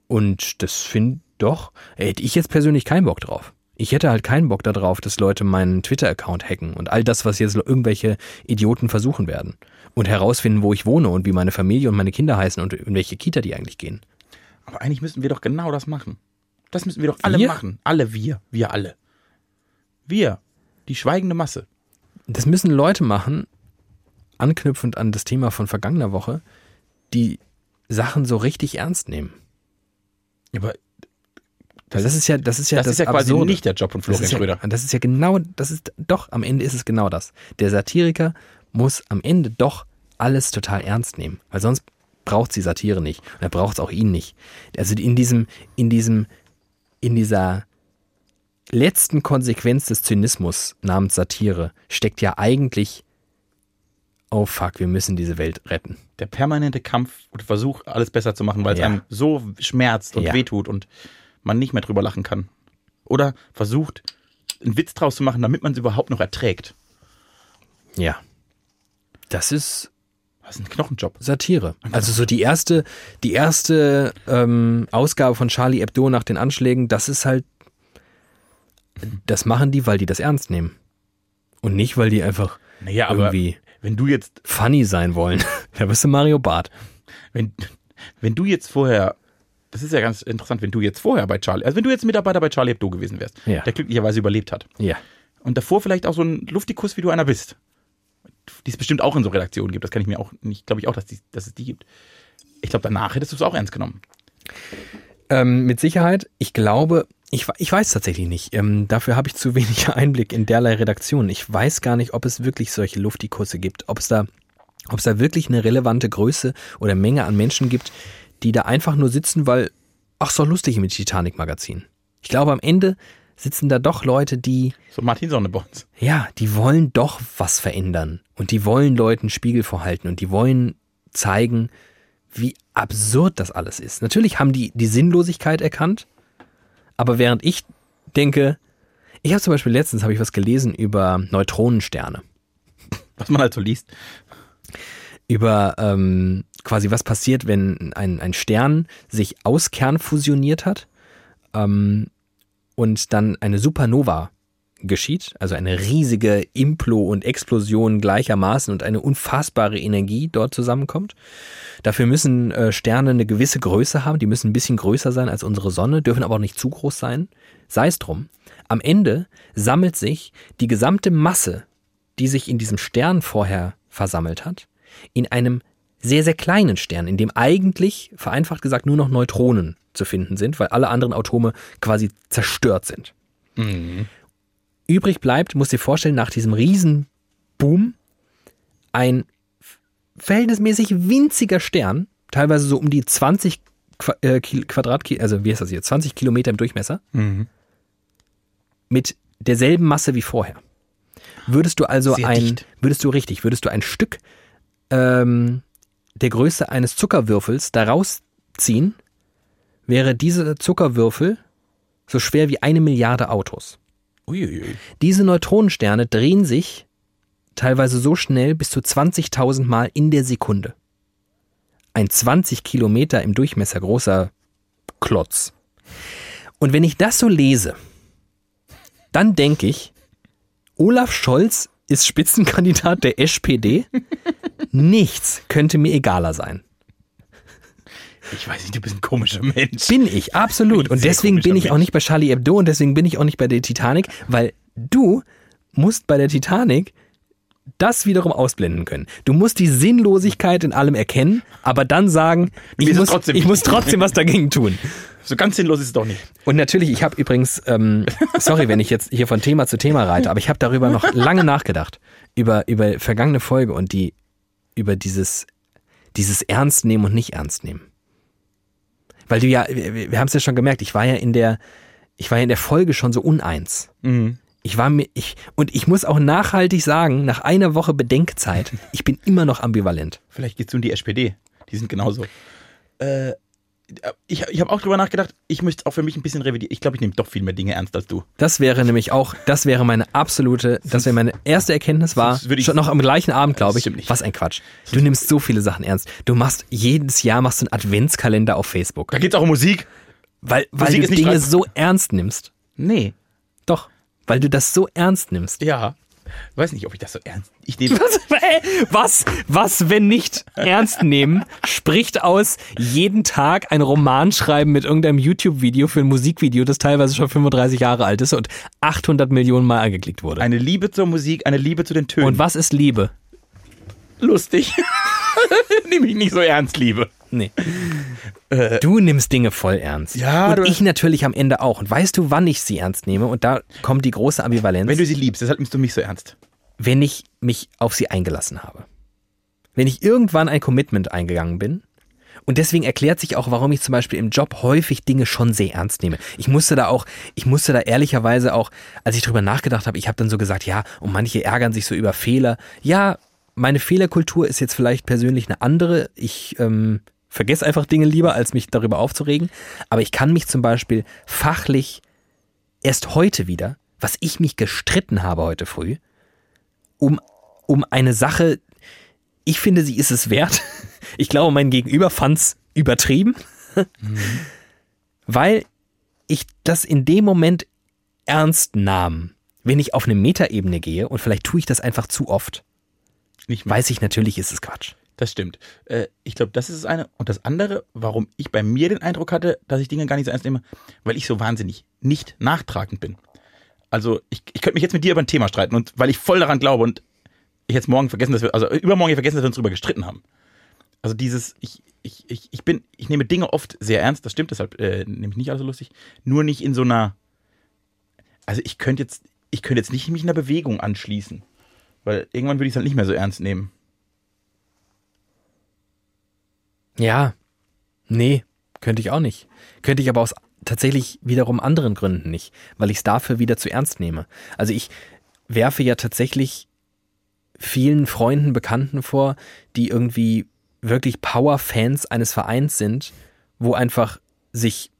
Und das finde doch, hätte ich jetzt persönlich keinen Bock drauf. Ich hätte halt keinen Bock darauf, dass Leute meinen Twitter-Account hacken und all das, was jetzt irgendwelche Idioten versuchen werden. Und herausfinden, wo ich wohne und wie meine Familie und meine Kinder heißen und in welche Kita die eigentlich gehen. Aber eigentlich müssten wir doch genau das machen. Das müssen wir doch alle Wir? machen. Alle wir. Wir alle. Wir. Die schweigende Masse. Das müssen Leute machen, anknüpfend an das Thema von vergangener Woche, die Sachen so richtig ernst nehmen. Aber Weil das ist ja, das ist ja das, das, ist ja quasi Absurde. nicht der Job von Das Florian ist, ja, Schröder. das ist ja genau, das ist doch, am Ende ist es genau das. Der Satiriker muss am Ende doch alles total ernst nehmen, weil sonst braucht sie Satire nicht und er braucht es auch ihn nicht. Also in diesem, in diesem, in dieser letzten Konsequenz des Zynismus namens Satire steckt ja eigentlich, oh fuck, wir müssen diese Welt retten. Der permanente Kampf und Versuch, alles besser zu machen, weil es Ja. einem so schmerzt und Ja. wehtut und man nicht mehr drüber lachen kann. Oder versucht, einen Witz draus zu machen, damit man es überhaupt noch erträgt. Ja. Das ist Das ist ein Knochenjob. Satire. Also so die erste, die erste ähm, Ausgabe von Charlie Hebdo nach den Anschlägen, das ist halt, das machen die, weil die das ernst nehmen. Und nicht, weil die einfach Naja, aber irgendwie wenn du jetzt, funny sein wollen. da bist du Mario Barth. wenn, wenn du jetzt vorher, das ist ja ganz interessant, wenn du jetzt vorher bei Charlie, also wenn du jetzt Mitarbeiter bei Charlie Hebdo gewesen wärst, Ja. der glücklicherweise überlebt hat Ja. und davor vielleicht auch so ein Luftikus, wie du einer bist, die es bestimmt auch in so Redaktionen gibt, das kann ich mir auch nicht, glaube ich auch, dass, die, dass es die gibt. Ich glaube, danach hättest du es auch ernst genommen. Ähm, mit Sicherheit. Ich glaube, ich, ich weiß tatsächlich nicht. Ähm, dafür habe ich zu wenig Einblick in derlei Redaktionen. Ich weiß gar nicht, ob es wirklich solche Luftikusse gibt, ob es da, ob es da wirklich eine relevante Größe oder Menge an Menschen gibt, die da einfach nur sitzen, weil, ach, so lustig im Titanic-Magazin. Ich glaube, am Ende sitzen da doch Leute, die, So Martin Sonneborns. ja, die wollen doch was verändern. Und die wollen Leuten Spiegel vorhalten und die wollen zeigen, wie absurd das alles ist. Natürlich haben die die Sinnlosigkeit erkannt, aber während ich denke, ich habe zum Beispiel letztens habe ich was gelesen über Neutronensterne, Was man halt so liest. über ähm, quasi was passiert, wenn ein, ein Stern sich aus Kern fusioniert hat ähm, und dann eine Supernova geschieht, also eine riesige Implo und Explosion gleichermaßen und eine unfassbare Energie dort zusammenkommt. Dafür müssen äh, Sterne eine gewisse Größe haben, die müssen ein bisschen größer sein als unsere Sonne, dürfen aber auch nicht zu groß sein. Sei es drum. Am Ende sammelt sich die gesamte Masse, die sich in diesem Stern vorher versammelt hat, in einem sehr, sehr kleinen Stern, in dem eigentlich, vereinfacht gesagt, nur noch Neutronen zu finden sind, weil alle anderen Atome quasi zerstört sind. Mhm. Übrig bleibt, muss dir vorstellen, nach diesem Riesenboom ein verhältnismäßig winziger Stern, teilweise so um die 20 Qua äh, Quadratkilometer, also wie heißt das hier, 20 Kilometer im Durchmesser, Mhm. mit derselben Masse wie vorher. Würdest du also Sehr ein, dicht. würdest du richtig, würdest du ein Stück ähm, der Größe eines Zuckerwürfels daraus ziehen, wäre dieser Zuckerwürfel so schwer wie eine Milliarde Autos. Uiuiui. Diese Neutronensterne drehen sich teilweise so schnell bis zu 20.000 Mal in der Sekunde. Ein 20 Kilometer im Durchmesser großer Klotz. Und wenn ich das so lese, dann denke ich, Olaf Scholz ist Spitzenkandidat der SPD. Nichts könnte mir egaler sein. Ich weiß nicht, du bist ein komischer Mensch. Bin ich, absolut. Und Sehr deswegen bin ich auch nicht bei Charlie Hebdo und deswegen bin ich auch nicht bei der Titanic, weil du musst bei der Titanic das wiederum ausblenden können. Du musst die Sinnlosigkeit in allem erkennen, aber dann sagen, ich muss, trotzdem ich muss trotzdem was dagegen tun. So ganz sinnlos ist es doch nicht. Und natürlich, ich habe übrigens, ähm, sorry, wenn ich jetzt hier von Thema zu Thema reite, aber ich habe darüber noch lange nachgedacht. Über, über vergangene Folge und die, über dieses, dieses Ernst nehmen und nicht ernst nehmen. Weil du ja, wir, wir haben es ja schon gemerkt, ich war ja in der, ich war ja in der Folge schon so uneins. Mhm. Ich war mir, ich, und ich muss auch nachhaltig sagen, nach einer Woche Bedenkzeit, ich bin immer noch ambivalent. Vielleicht geht's um die SPD. Die sind genauso. Äh, ich ich habe auch drüber nachgedacht, ich möchte auch für mich ein bisschen revidieren. Ich glaube, ich nehme doch viel mehr Dinge ernst als du. Das wäre nämlich auch, das wäre meine absolute, das wäre meine erste Erkenntnis war, würde ich- schon noch am gleichen Abend, glaube ich, nicht. was ein Quatsch. Du nimmst so viele Sachen ernst. Du machst, jedes Jahr machst du einen Adventskalender auf Facebook. Da geht's auch um Musik. Weil, weil Musik du Dinge so ernst nimmst. Nee. Doch. Weil du das so ernst nimmst. Ja. Weiß nicht, ob ich das so ernst. Ich nehme. Was, was, wenn nicht ernst nehmen, spricht aus jeden Tag ein Roman schreiben mit irgendeinem YouTube-Video für ein Musikvideo, das teilweise schon 35 Jahre alt ist und 800 Millionen Mal angeklickt wurde. Eine Liebe zur Musik, eine Liebe zu den Tönen. Und was ist Liebe? lustig. Nehme ich nicht so ernst, Liebe. Nee. Du nimmst Dinge voll ernst. Äh. Ja, Und ich natürlich am Ende auch. Und weißt du, wann ich sie ernst nehme? Und da kommt die große Ambivalenz. Wenn du sie liebst, deshalb nimmst du mich so ernst. wenn ich mich auf sie eingelassen habe. Wenn ich irgendwann ein Commitment eingegangen bin. Und deswegen erklärt sich auch, warum ich zum Beispiel im Job häufig Dinge schon sehr ernst nehme. Ich musste da auch, ich musste da ehrlicherweise auch, als ich drüber nachgedacht habe, ich habe dann so gesagt, ja, und manche ärgern sich so über Fehler. Ja, meine Fehlerkultur ist jetzt vielleicht persönlich eine andere. Ich ähm, vergesse einfach Dinge lieber, als mich darüber aufzuregen. Aber ich kann mich zum Beispiel fachlich erst heute wieder, was ich mich gestritten habe heute früh, um, um eine Sache, ich finde, sie ist es wert. Ich glaube, mein Gegenüber fand's übertrieben, weil ich das in dem Moment ernst nahm. Wenn ich auf eine Metaebene gehe, und vielleicht tue ich das einfach zu oft, mehr. weiß ich natürlich, ist es Quatsch. Das stimmt. Äh, ich glaube, das ist das eine. Und das andere, warum ich bei mir den Eindruck hatte, dass ich Dinge gar nicht so ernst nehme, weil ich so wahnsinnig nicht nachtragend bin. Also ich, ich könnte mich jetzt mit dir über ein Thema streiten und weil ich voll daran glaube und ich jetzt morgen vergessen, dass wir, also übermorgen vergessen, dass wir uns drüber gestritten haben. Also dieses, ich, ich, ich, ich bin, ich nehme Dinge oft sehr ernst, das stimmt, deshalb äh, nehme ich nicht alles so lustig. Nur nicht in so einer, also ich könnte jetzt, ich könnte jetzt nicht mich einer Bewegung anschließen. Weil irgendwann würde ich es halt nicht mehr so ernst nehmen. Ja, nee, könnte ich auch nicht. Könnte ich aber aus tatsächlich wiederum anderen Gründen nicht, weil ich es dafür wieder zu ernst nehme. Also ich werfe ja tatsächlich vielen Freunden, Bekannten vor, die irgendwie wirklich Power-Fans eines Vereins sind, wo einfach sich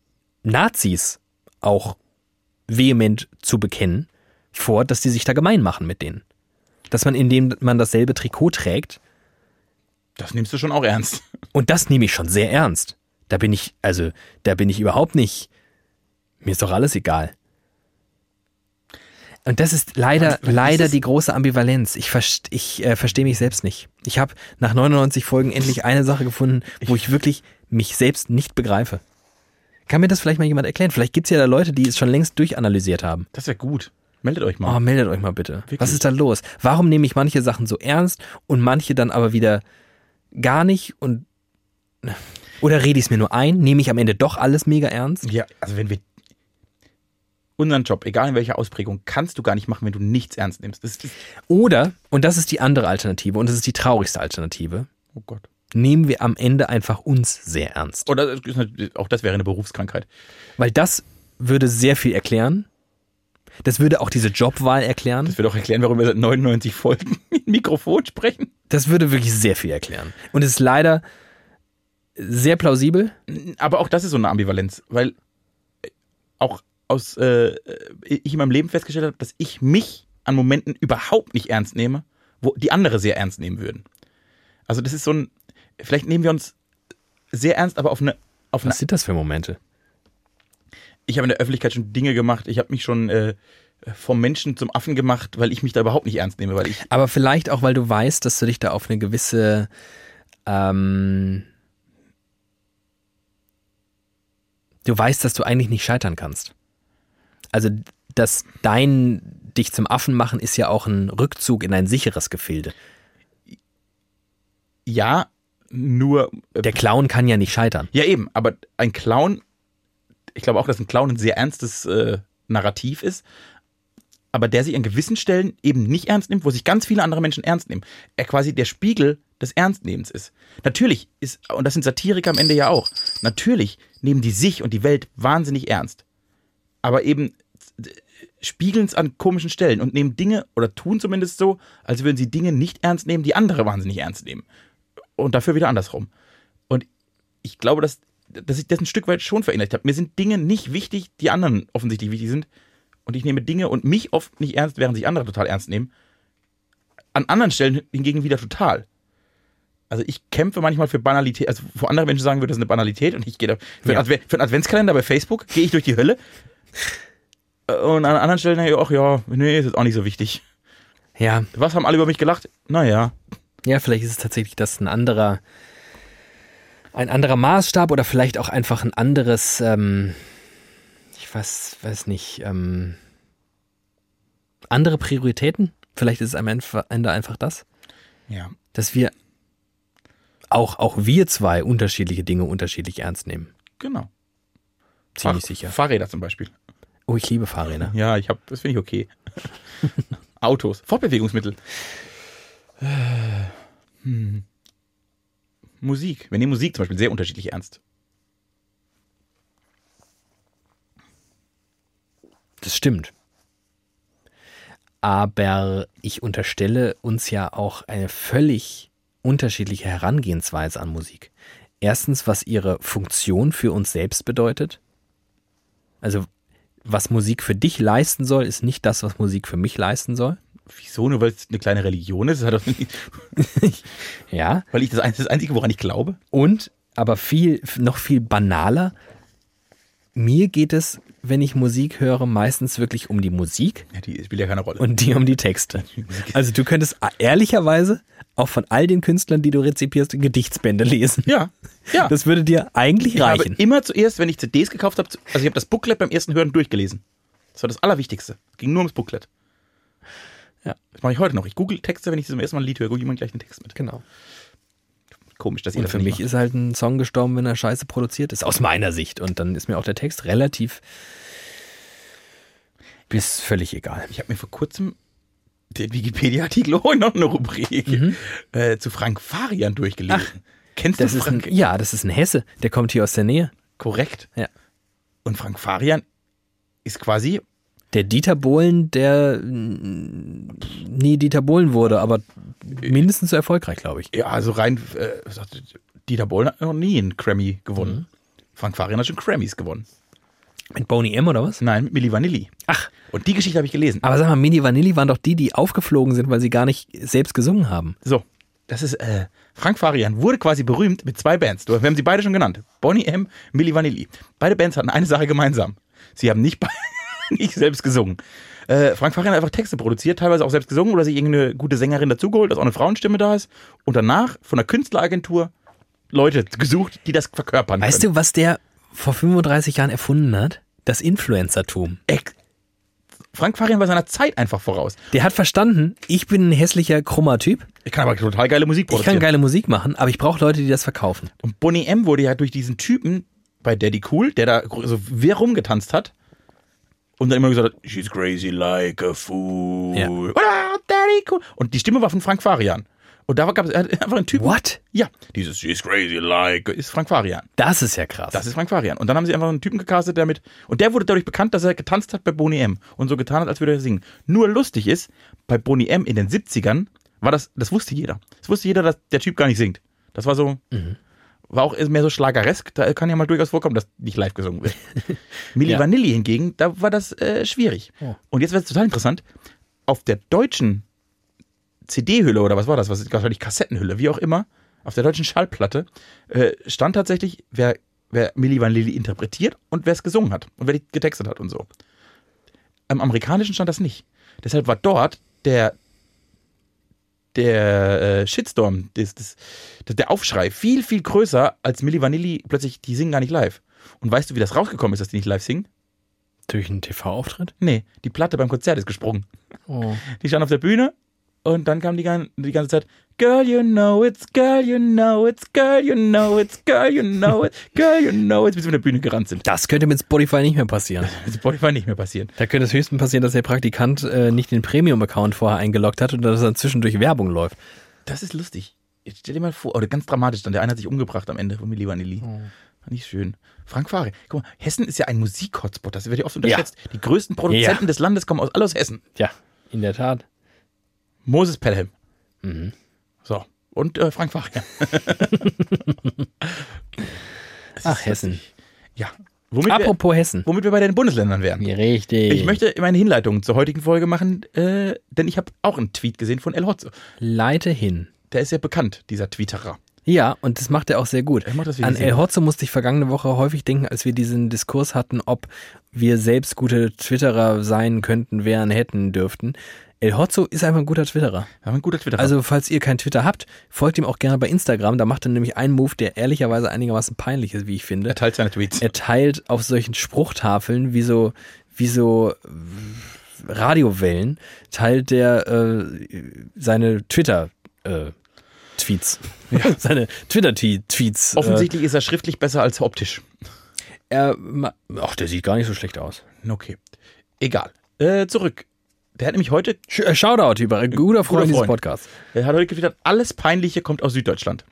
Nazis auch vehement zu bekennen, vor, dass die sich da gemein machen mit denen. Dass man, indem man dasselbe Trikot trägt, Das nimmst du schon auch ernst. und das nehme ich schon sehr ernst. Da bin ich, also, da bin ich überhaupt nicht. Mir ist doch alles egal. Und das ist leider, Was- was leider ist es? die große Ambivalenz. Ich, verst, ich äh, verstehe mich selbst nicht. Ich habe nach 99 Folgen endlich eine Sache gefunden, wo ich wirklich mich selbst nicht begreife. Kann mir das vielleicht mal jemand erklären? Vielleicht gibt's ja da Leute, die es schon längst durchanalysiert haben. Das wäre gut. Meldet euch mal. Oh, meldet euch mal bitte. Wirklich? Was ist da los? Warum nehme ich manche Sachen so ernst und manche dann aber wieder gar nicht und oder rede ich es mir nur ein? Nehme ich am Ende doch alles mega ernst? Ja, also wenn wir unseren Job, egal in welcher Ausprägung, kannst du gar nicht machen, wenn du nichts ernst nimmst. Oder, und das ist die andere Alternative und das ist die traurigste Alternative, oh Gott. nehmen wir am Ende einfach uns sehr ernst. Oder auch das wäre eine Berufskrankheit. Weil das würde sehr viel erklären. Das würde auch diese Jobwahl erklären. Das wird auch erklären, warum wir seit 99 Folgen mit Mikrofon sprechen. Das würde wirklich sehr viel erklären. Und es ist leider sehr plausibel. Aber auch das ist so eine Ambivalenz, weil auch aus äh, ich in meinem Leben festgestellt habe, dass ich mich an Momenten überhaupt nicht ernst nehme, wo die andere sehr ernst nehmen würden. Also das ist so ein, vielleicht nehmen wir uns sehr ernst, aber auf eine, auf eine Was sind das für Momente? Ich habe in der Öffentlichkeit schon Dinge gemacht, ich habe mich schon äh, vom Menschen zum Affen gemacht, weil ich mich da überhaupt nicht ernst nehme, weil ich Aber vielleicht auch, weil du weißt, dass du dich da auf eine gewisse ähm, du weißt, dass du eigentlich nicht scheitern kannst. Also, dass dein dich zum Affen machen ist ja auch ein Rückzug in ein sicheres Gefilde. ja, nur äh, Der Clown kann ja nicht scheitern. Ja, eben, aber ein Clown, ich glaube auch, dass ein Clown ein sehr ernstes äh, Narrativ ist, aber der sich an gewissen Stellen eben nicht ernst nimmt, wo sich ganz viele andere Menschen ernst nehmen. Er quasi der Spiegel des Ernstnehmens ist. Natürlich ist, und das sind Satiriker am Ende ja auch, natürlich nehmen die sich und die Welt wahnsinnig ernst. Aber eben spiegeln es an komischen Stellen und nehmen Dinge oder tun zumindest so, als würden sie Dinge nicht ernst nehmen, die andere wahnsinnig ernst nehmen. Und dafür wieder andersrum. Und ich glaube, dass, dass ich das ein Stück weit schon verinnerlicht habe. Mir sind Dinge nicht wichtig, die anderen offensichtlich wichtig sind. Und ich nehme Dinge und mich oft nicht ernst, während sich andere total ernst nehmen. An anderen Stellen hingegen wieder total. Also ich kämpfe manchmal für Banalität, also wo andere Menschen sagen würden, das ist eine Banalität und ich gehe da für, Ja. einen Adve für einen Adventskalender bei Facebook gehe ich durch die Hölle. Und an anderen Stellen denke ich, ach ja, nee, ist jetzt auch nicht so wichtig. Ja, Was haben alle über mich gelacht? Naja, ja, vielleicht ist es tatsächlich das ein anderer, ein anderer Maßstab oder vielleicht auch einfach ein anderes, ähm, ich weiß, weiß nicht, ähm, andere Prioritäten. Vielleicht ist es am Ende einfach das, ja. dass wir auch, auch wir zwei unterschiedliche Dinge unterschiedlich ernst nehmen. Genau. Ziemlich Fahr- sicher. Fahrräder zum Beispiel. Oh, ich liebe Fahrräder. Ja, ich hab, das finde ich okay. Autos, Fortbewegungsmittel. Äh, Hm. Musik. Wir nehmen Musik zum Beispiel sehr unterschiedlich ernst. Das stimmt. Aber ich unterstelle uns ja auch eine völlig unterschiedliche Herangehensweise an Musik. Erstens, was ihre Funktion für uns selbst bedeutet. Also, was Musik für dich leisten soll, ist nicht das, was Musik für mich leisten soll. Wieso? Nur weil es eine kleine Religion ist? Ja. weil ich das, das Einzige, woran ich glaube? Und, aber viel, noch viel banaler, mir geht es, wenn ich Musik höre, meistens wirklich um die Musik Ja, die spielt ja keine Rolle. und die um die Texte. Also du könntest ehrlicherweise auch von all den Künstlern, die du rezipierst, Gedichtsbände lesen. ja, ja. Das würde dir eigentlich ich habe reichen. immer zuerst, wenn ich CDs gekauft habe, also ich habe das Booklet beim ersten Hören durchgelesen. Das war das Allerwichtigste. Es ging nur ums Booklet. Ja. Das mache ich heute noch. Ich google Texte, wenn ich zum ersten Mal ein Lied höre, google jemand gleich einen Text mit. Genau. Komisch, dass ihr Und das für mich macht. ist halt ein Song gestorben, wenn er scheiße produziert ist, aus meiner Sicht. Und dann ist mir auch der Text relativ bis völlig egal. Ich habe mir vor kurzem den Wikipedia-Artikel oh, noch eine Rubrik äh, zu Frank Farian durchgelesen. Kennst Mhm. Das du ist ein, Frank? ja, das ist ein Hesse, der kommt hier aus der Nähe. Korrekt. Ja. Und Frank Farian ist quasi, Der Dieter Bohlen, der nie Dieter Bohlen wurde, aber mindestens so erfolgreich, glaube ich. ja, also rein, äh, Dieter Bohlen hat noch nie einen Grammy gewonnen. Mhm. Frank Farian hat schon Grammys gewonnen. Mit Boney M oder was? Nein, mit Milli Vanilli. Ach, Und die Geschichte habe ich gelesen. aber sag mal, Mini Vanilli waren doch die, die aufgeflogen sind, weil sie gar nicht selbst gesungen haben. So, das ist, äh, Frank Farian wurde quasi berühmt mit zwei Bands. Wir haben sie beide schon genannt. Bonnie M, Milli Vanilli. Beide Bands hatten eine Sache gemeinsam. Sie haben nicht, be- nicht selbst gesungen. Äh, Frank Farian hat einfach Texte produziert, teilweise auch selbst gesungen oder sich irgendeine gute Sängerin dazugeholt, dass auch eine Frauenstimme da ist. Und danach von einer Künstleragentur Leute gesucht, die das verkörpern Weißt können. du, was der vor 35 Jahren erfunden hat? Das Influencertum. Ex- Frank Farian war seiner Zeit einfach voraus. Der hat verstanden, ich bin ein hässlicher, krummer Typ. Ich kann aber total geile Musik Ich produzieren. kann geile Musik machen, aber ich brauche Leute, die das verkaufen. Und Bonnie M. wurde ja durch diesen Typen bei Daddy Cool, der da so wirr rumgetanzt hat und dann immer gesagt hat, she's crazy like a fool. Ja. Daddy Cool. Und die Stimme war von Frank Farian. Und da gab es einfach einen Typen. What? Ja, dieses she's crazy like ist Frank Farian. Das ist ja krass. Das ist Frank Farian. Und dann haben sie einfach einen Typen gecastet, der mit. Und der wurde dadurch bekannt, dass er getanzt hat bei Boney M. Und so getan hat, als würde er singen. Nur lustig ist, bei Boney M. in den 70ern war das, das wusste jeder. Das wusste jeder, dass der Typ gar nicht singt. Das war so. War auch mehr so schlageresk. Da kann ja mal durchaus vorkommen, dass nicht live gesungen wird. Milli Ja. Vanilli hingegen, da war das äh, schwierig. Oh. Und jetzt wird es total interessant. Auf der deutschen CD-Hülle oder was war das? Was wahrscheinlich Kassettenhülle, wie auch immer, auf der deutschen Schallplatte äh, stand tatsächlich, wer, wer Milli Vanilli interpretiert und wer es gesungen hat und wer die getextet hat und so. Am amerikanischen stand das nicht. Deshalb war dort der der äh, Shitstorm, das, das, das, der Aufschrei viel, viel größer als Milli Vanilli plötzlich, die singen gar nicht live. Und weißt du, wie das rausgekommen ist, dass die nicht live singen? Durch einen TV-Auftritt? Nee, die Platte beim Konzert ist gesprungen. Oh. Die stand auf der Bühne und dann kam die, die ganze Zeit Girl, you know it's, girl, you know it's, girl, you know it's, girl, you know it, girl, you know it's, bis wir von der Bühne gerannt sind. Das könnte mit Spotify nicht mehr passieren. Ist Spotify nicht mehr passieren. Da könnte es höchstens passieren, dass der Praktikant äh, nicht den Premium-Account vorher eingeloggt hat und dass dann zwischendurch Werbung läuft. Das ist lustig. Jetzt stell dir mal vor, oder ganz dramatisch dann, der eine hat sich umgebracht am Ende von Milli Vanilli. Fand ich schön. Frank Fahre. Guck mal, Hessen ist ja ein Musik-Hotspot, das wird ja oft unterschätzt. Die größten Produzenten Ja. des Landes kommen aus, alle aus Hessen. Ja, in der Tat. Moses Pelham. Mhm. So. Und äh, Frank Fahre. Ach, Hessen. Ja. Womit wir, Apropos Hessen. womit wir bei den Bundesländern wären. Richtig. Ich möchte meine Hinleitung zur heutigen Folge machen, äh, denn ich habe auch einen Tweet gesehen von El Hotzo. Leite hin. Der ist ja bekannt, dieser Twitterer. Ja, und das macht er auch sehr gut. An El. Hotzo musste ich vergangene Woche häufig denken, als wir diesen Diskurs hatten, ob wir selbst gute Twitterer sein könnten, wären, hätten, dürften. El Hotzo ist einfach ein guter Twitterer. Ja, ein guter Twitterer. Also, falls ihr kein Twitter habt, folgt ihm auch gerne bei Instagram. Da macht er nämlich einen Move, der ehrlicherweise einigermaßen peinlich ist, wie ich finde. er teilt seine Tweets. Er teilt auf solchen Spruchtafeln wie so, wie so äh, Radiowellen, teilt der äh, seine Twitter äh, Tweets. seine Twitter-Tweets. Offensichtlich ist er schriftlich besser als optisch. Äh, er, ach, der sieht gar nicht so schlecht aus. Okay. Egal. Äh, zurück. Der hat nämlich heute, Sch äh, Shoutout über ein guter Freund dieses Freund. Podcasts. er hat heute getwittert, alles Peinliche kommt aus Süddeutschland.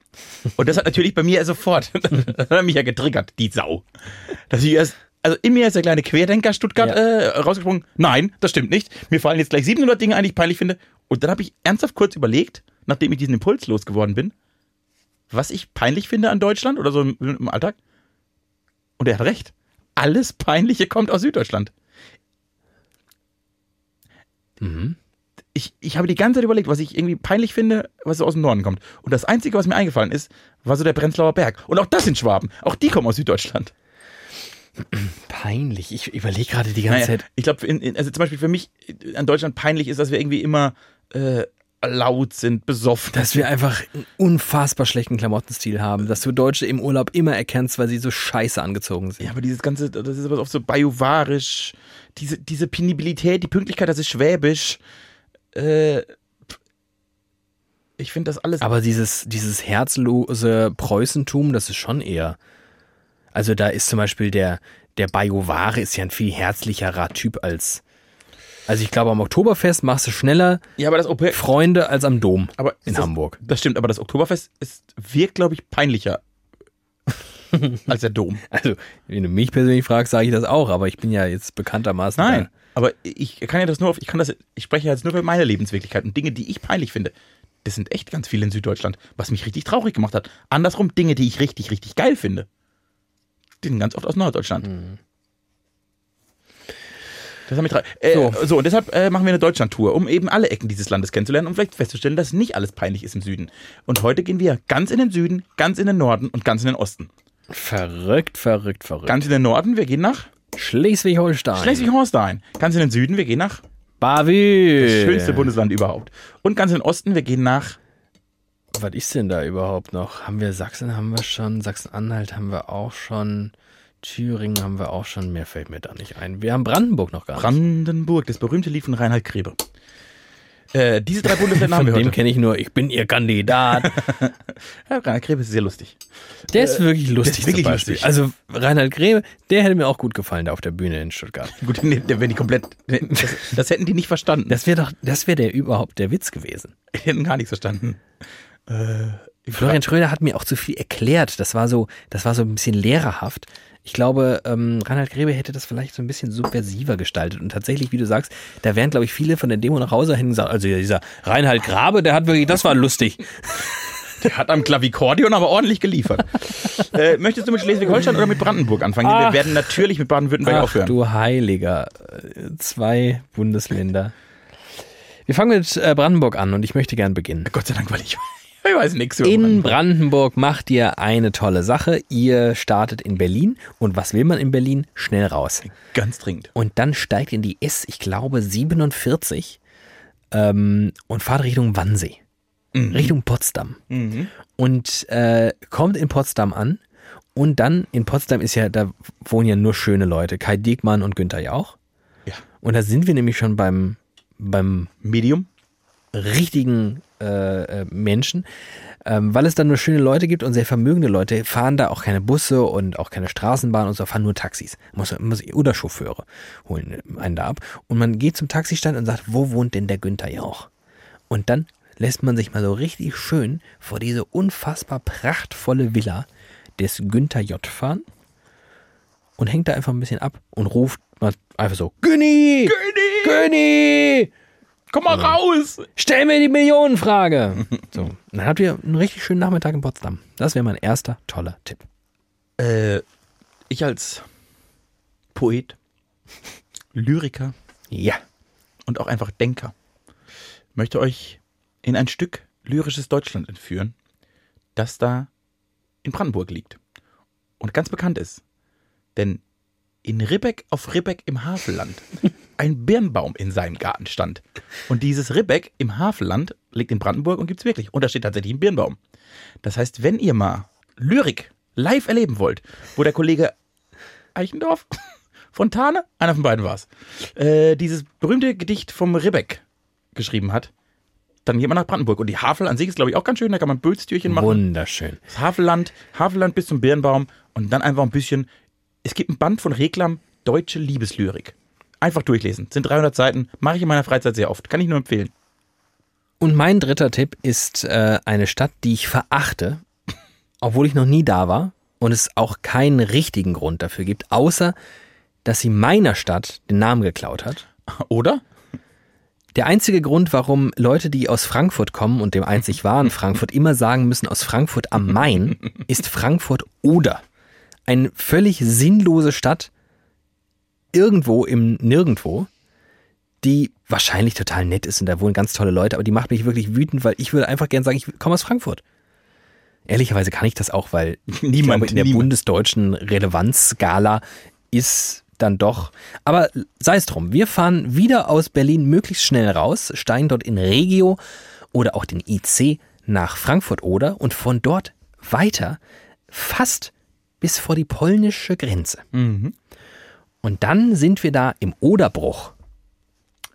Und das hat natürlich bei mir sofort, das hat mich ja getriggert, die Sau. Dass ich erst, also in mir ist der kleine Querdenker Stuttgart Ja. äh, rausgesprungen. Nein, das stimmt nicht. Mir fallen jetzt gleich 700 Dinge ein, die ich peinlich finde. Und dann habe ich ernsthaft kurz überlegt, nachdem ich diesen Impuls losgeworden bin, was ich peinlich finde an Deutschland oder so im, im Alltag. Und er hat recht. Alles Peinliche kommt aus Süddeutschland. Ich, ich habe die ganze Zeit überlegt, was ich irgendwie peinlich finde, was so aus dem Norden kommt. Und das Einzige, was mir eingefallen ist, war so der Prenzlauer Berg. Und auch das sind Schwaben. Auch die kommen aus Süddeutschland. Peinlich. Ich überlege gerade die ganze Naja, Zeit. ich glaube, also zum Beispiel für mich an Deutschland peinlich ist, dass wir irgendwie immer äh, laut sind, besoffen. Dass wir einfach einen unfassbar schlechten Klamottenstil haben, dass du Deutsche im Urlaub immer erkennst, weil sie so scheiße angezogen sind. Ja, aber dieses ganze, das ist aber oft so bajuwarisch, diese, diese Penibilität, die Pünktlichkeit, das ist schwäbisch. Äh, ich finde das alles. Aber dieses, dieses herzlose Preußentum, das ist schon eher. Also da ist zum Beispiel der, der Bajuware ist ja ein viel herzlicherer Typ als. Also ich glaube, am Oktoberfest machst du schneller ja, aber das OP, Freunde als am Dom aber in das, Hamburg. Das stimmt, aber das Oktoberfest ist, wirkt, glaube ich, peinlicher als der Dom. Also, wenn du mich persönlich fragst, sage ich das auch, aber ich bin ja jetzt bekanntermaßen. Nein, aber ich kann ja das nur auf, ich kann das, ich spreche jetzt nur für meine Lebenswirklichkeit und Dinge, die ich peinlich finde. Das sind echt ganz viele in Süddeutschland, was mich richtig traurig gemacht hat. Andersrum, Dinge, die ich richtig, richtig geil finde. Die sind ganz oft aus Norddeutschland. Das hat mich traurig. Äh, so. So. und deshalb äh, machen wir eine Deutschland-Tour, um eben alle Ecken dieses Landes kennenzulernen und vielleicht festzustellen, dass nicht alles peinlich ist im Süden. Und heute gehen wir ganz in den Süden, ganz in den Norden und ganz in den Osten. Verrückt, verrückt, verrückt. Ganz in den Norden, wir gehen nach Schleswig-Holstein. Schleswig-Holstein. Ganz in den Süden, wir gehen nach Bavü. Das schönste Bundesland überhaupt. Und ganz im Osten, wir gehen nach Was ist denn da überhaupt noch? Haben wir Sachsen haben wir schon, Sachsen-Anhalt haben wir auch schon, Thüringen haben wir auch schon, mehr fällt mir da nicht ein. Wir haben Brandenburg noch gar nicht. Brandenburg, das berühmte Lied von Reinhard Grebe. Äh, diese drei Bundesländer haben Von wir dem heute. kenne ich nur, ich bin ihr Kandidat. Reinhard Grebe ist sehr lustig. Der ist wirklich lustig ist wirklich lustig. Also Reinhard Grebe, der hätte mir auch gut gefallen da auf der Bühne in Stuttgart. Gut, nee, der wäre die komplett. Das, das hätten die nicht verstanden. Das wäre doch, das wäre der überhaupt der Witz gewesen. Die hätten gar nichts verstanden. Äh, Florian Schröder hat mir auch zu viel erklärt. Das war so, das war so ein bisschen lehrerhaft. Ich glaube, ähm, Reinhard Grebe hätte das vielleicht so ein bisschen subversiver gestaltet. Und tatsächlich, wie du sagst, da wären, glaube ich, viele von der Demo nach Hause hin gesagt, also dieser Reinhard Grabe, der hat wirklich, das war lustig. Der hat am Klavikordion aber ordentlich geliefert. äh, möchtest du mit Schleswig-Holstein oder mit Brandenburg anfangen? Ach. Wir werden natürlich mit Baden-Württemberg aufhören. du Heiliger. Zwei Bundesländer. Wir fangen mit äh, Brandenburg an und ich möchte gern beginnen. Gott sei Dank, weil ich, ich weiß nichts über In Brandenburg. Macht ihr eine tolle Sache. Ihr startet in Berlin. Und was will man in Berlin? Schnell raus. Ganz dringend. Und dann steigt in die S, ich glaube 47 ähm, und fahrt Richtung Wannsee. Richtung Potsdam. Und äh, kommt in Potsdam an. Und dann in Potsdam ist ja, da wohnen ja nur schöne Leute. Kai Diekmann und Günther Jauch. Ja. Und da sind wir nämlich schon beim, beim Medium? richtigen äh, äh, Menschen, ähm, weil es dann nur schöne Leute gibt und sehr vermögende Leute, fahren da auch keine Busse und auch keine Straßenbahn und so, fahren nur Taxis. Muss, muss, oder Chauffeure holen einen da ab. Und man geht zum Taxistand und sagt, wo wohnt denn der Günther Jauch? Und dann lässt man sich mal so richtig schön vor diese unfassbar prachtvolle Villa des Günther J. fahren und hängt da einfach ein bisschen ab und ruft mal einfach so, Günni! Günni! Günni! Komm mal raus! Stell mir die Millionenfrage. So, dann habt ihr einen richtig schönen Nachmittag in Potsdam. Das wäre mein erster toller Tipp. Äh, ich als Poet, Lyriker Ja. und auch einfach Denker möchte euch in ein Stück lyrisches Deutschland entführen, das da in Brandenburg liegt und ganz bekannt ist. Denn in Ribbeck auf Ribbeck im Havelland ein Birnbaum in seinem Garten stand. Und dieses Ribbeck im Havelland liegt in Brandenburg und gibt's wirklich. Und da steht tatsächlich ein Birnbaum. Das heißt, wenn ihr mal Lyrik live erleben wollt, wo der Kollege Eichendorf, Fontane, einer von beiden war's, äh, dieses berühmte Gedicht vom Ribbeck geschrieben hat, dann geht man nach Brandenburg. Und die Havel an sich ist, glaube ich, auch ganz schön. Da kann man Bölztürchen machen. Wunderschön. Das Havelland, Havelland bis zum Birnbaum und dann einfach ein bisschen. Es gibt ein Band von Reklam, Deutsche Liebeslyrik. Einfach durchlesen. Sind 300 Seiten. Mache ich in meiner Freizeit sehr oft. Kann ich nur empfehlen. Und mein dritter Tipp ist äh, eine Stadt, die ich verachte, obwohl ich noch nie da war und es auch keinen richtigen Grund dafür gibt, außer dass sie meiner Stadt den Namen geklaut hat. Oder? Der einzige Grund, warum Leute, die aus Frankfurt kommen und dem einzig wahren Frankfurt immer sagen müssen aus Frankfurt am Main, ist Frankfurt oder. Eine völlig sinnlose Stadt irgendwo im Nirgendwo, die wahrscheinlich total nett ist und da wohnen ganz tolle Leute, aber die macht mich wirklich wütend, weil ich würde einfach gern sagen, ich komme aus Frankfurt. Ehrlicherweise kann ich das auch, weil Niemand, glaube, in der niemand. bundesdeutschen Relevanzskala ist dann doch. Aber sei es drum, wir fahren wieder aus Berlin möglichst schnell raus, steigen dort in Regio oder auch den IC nach Frankfurt oder und von dort weiter fast bis vor die polnische Grenze. Mhm. Und dann sind wir da im Oderbruch.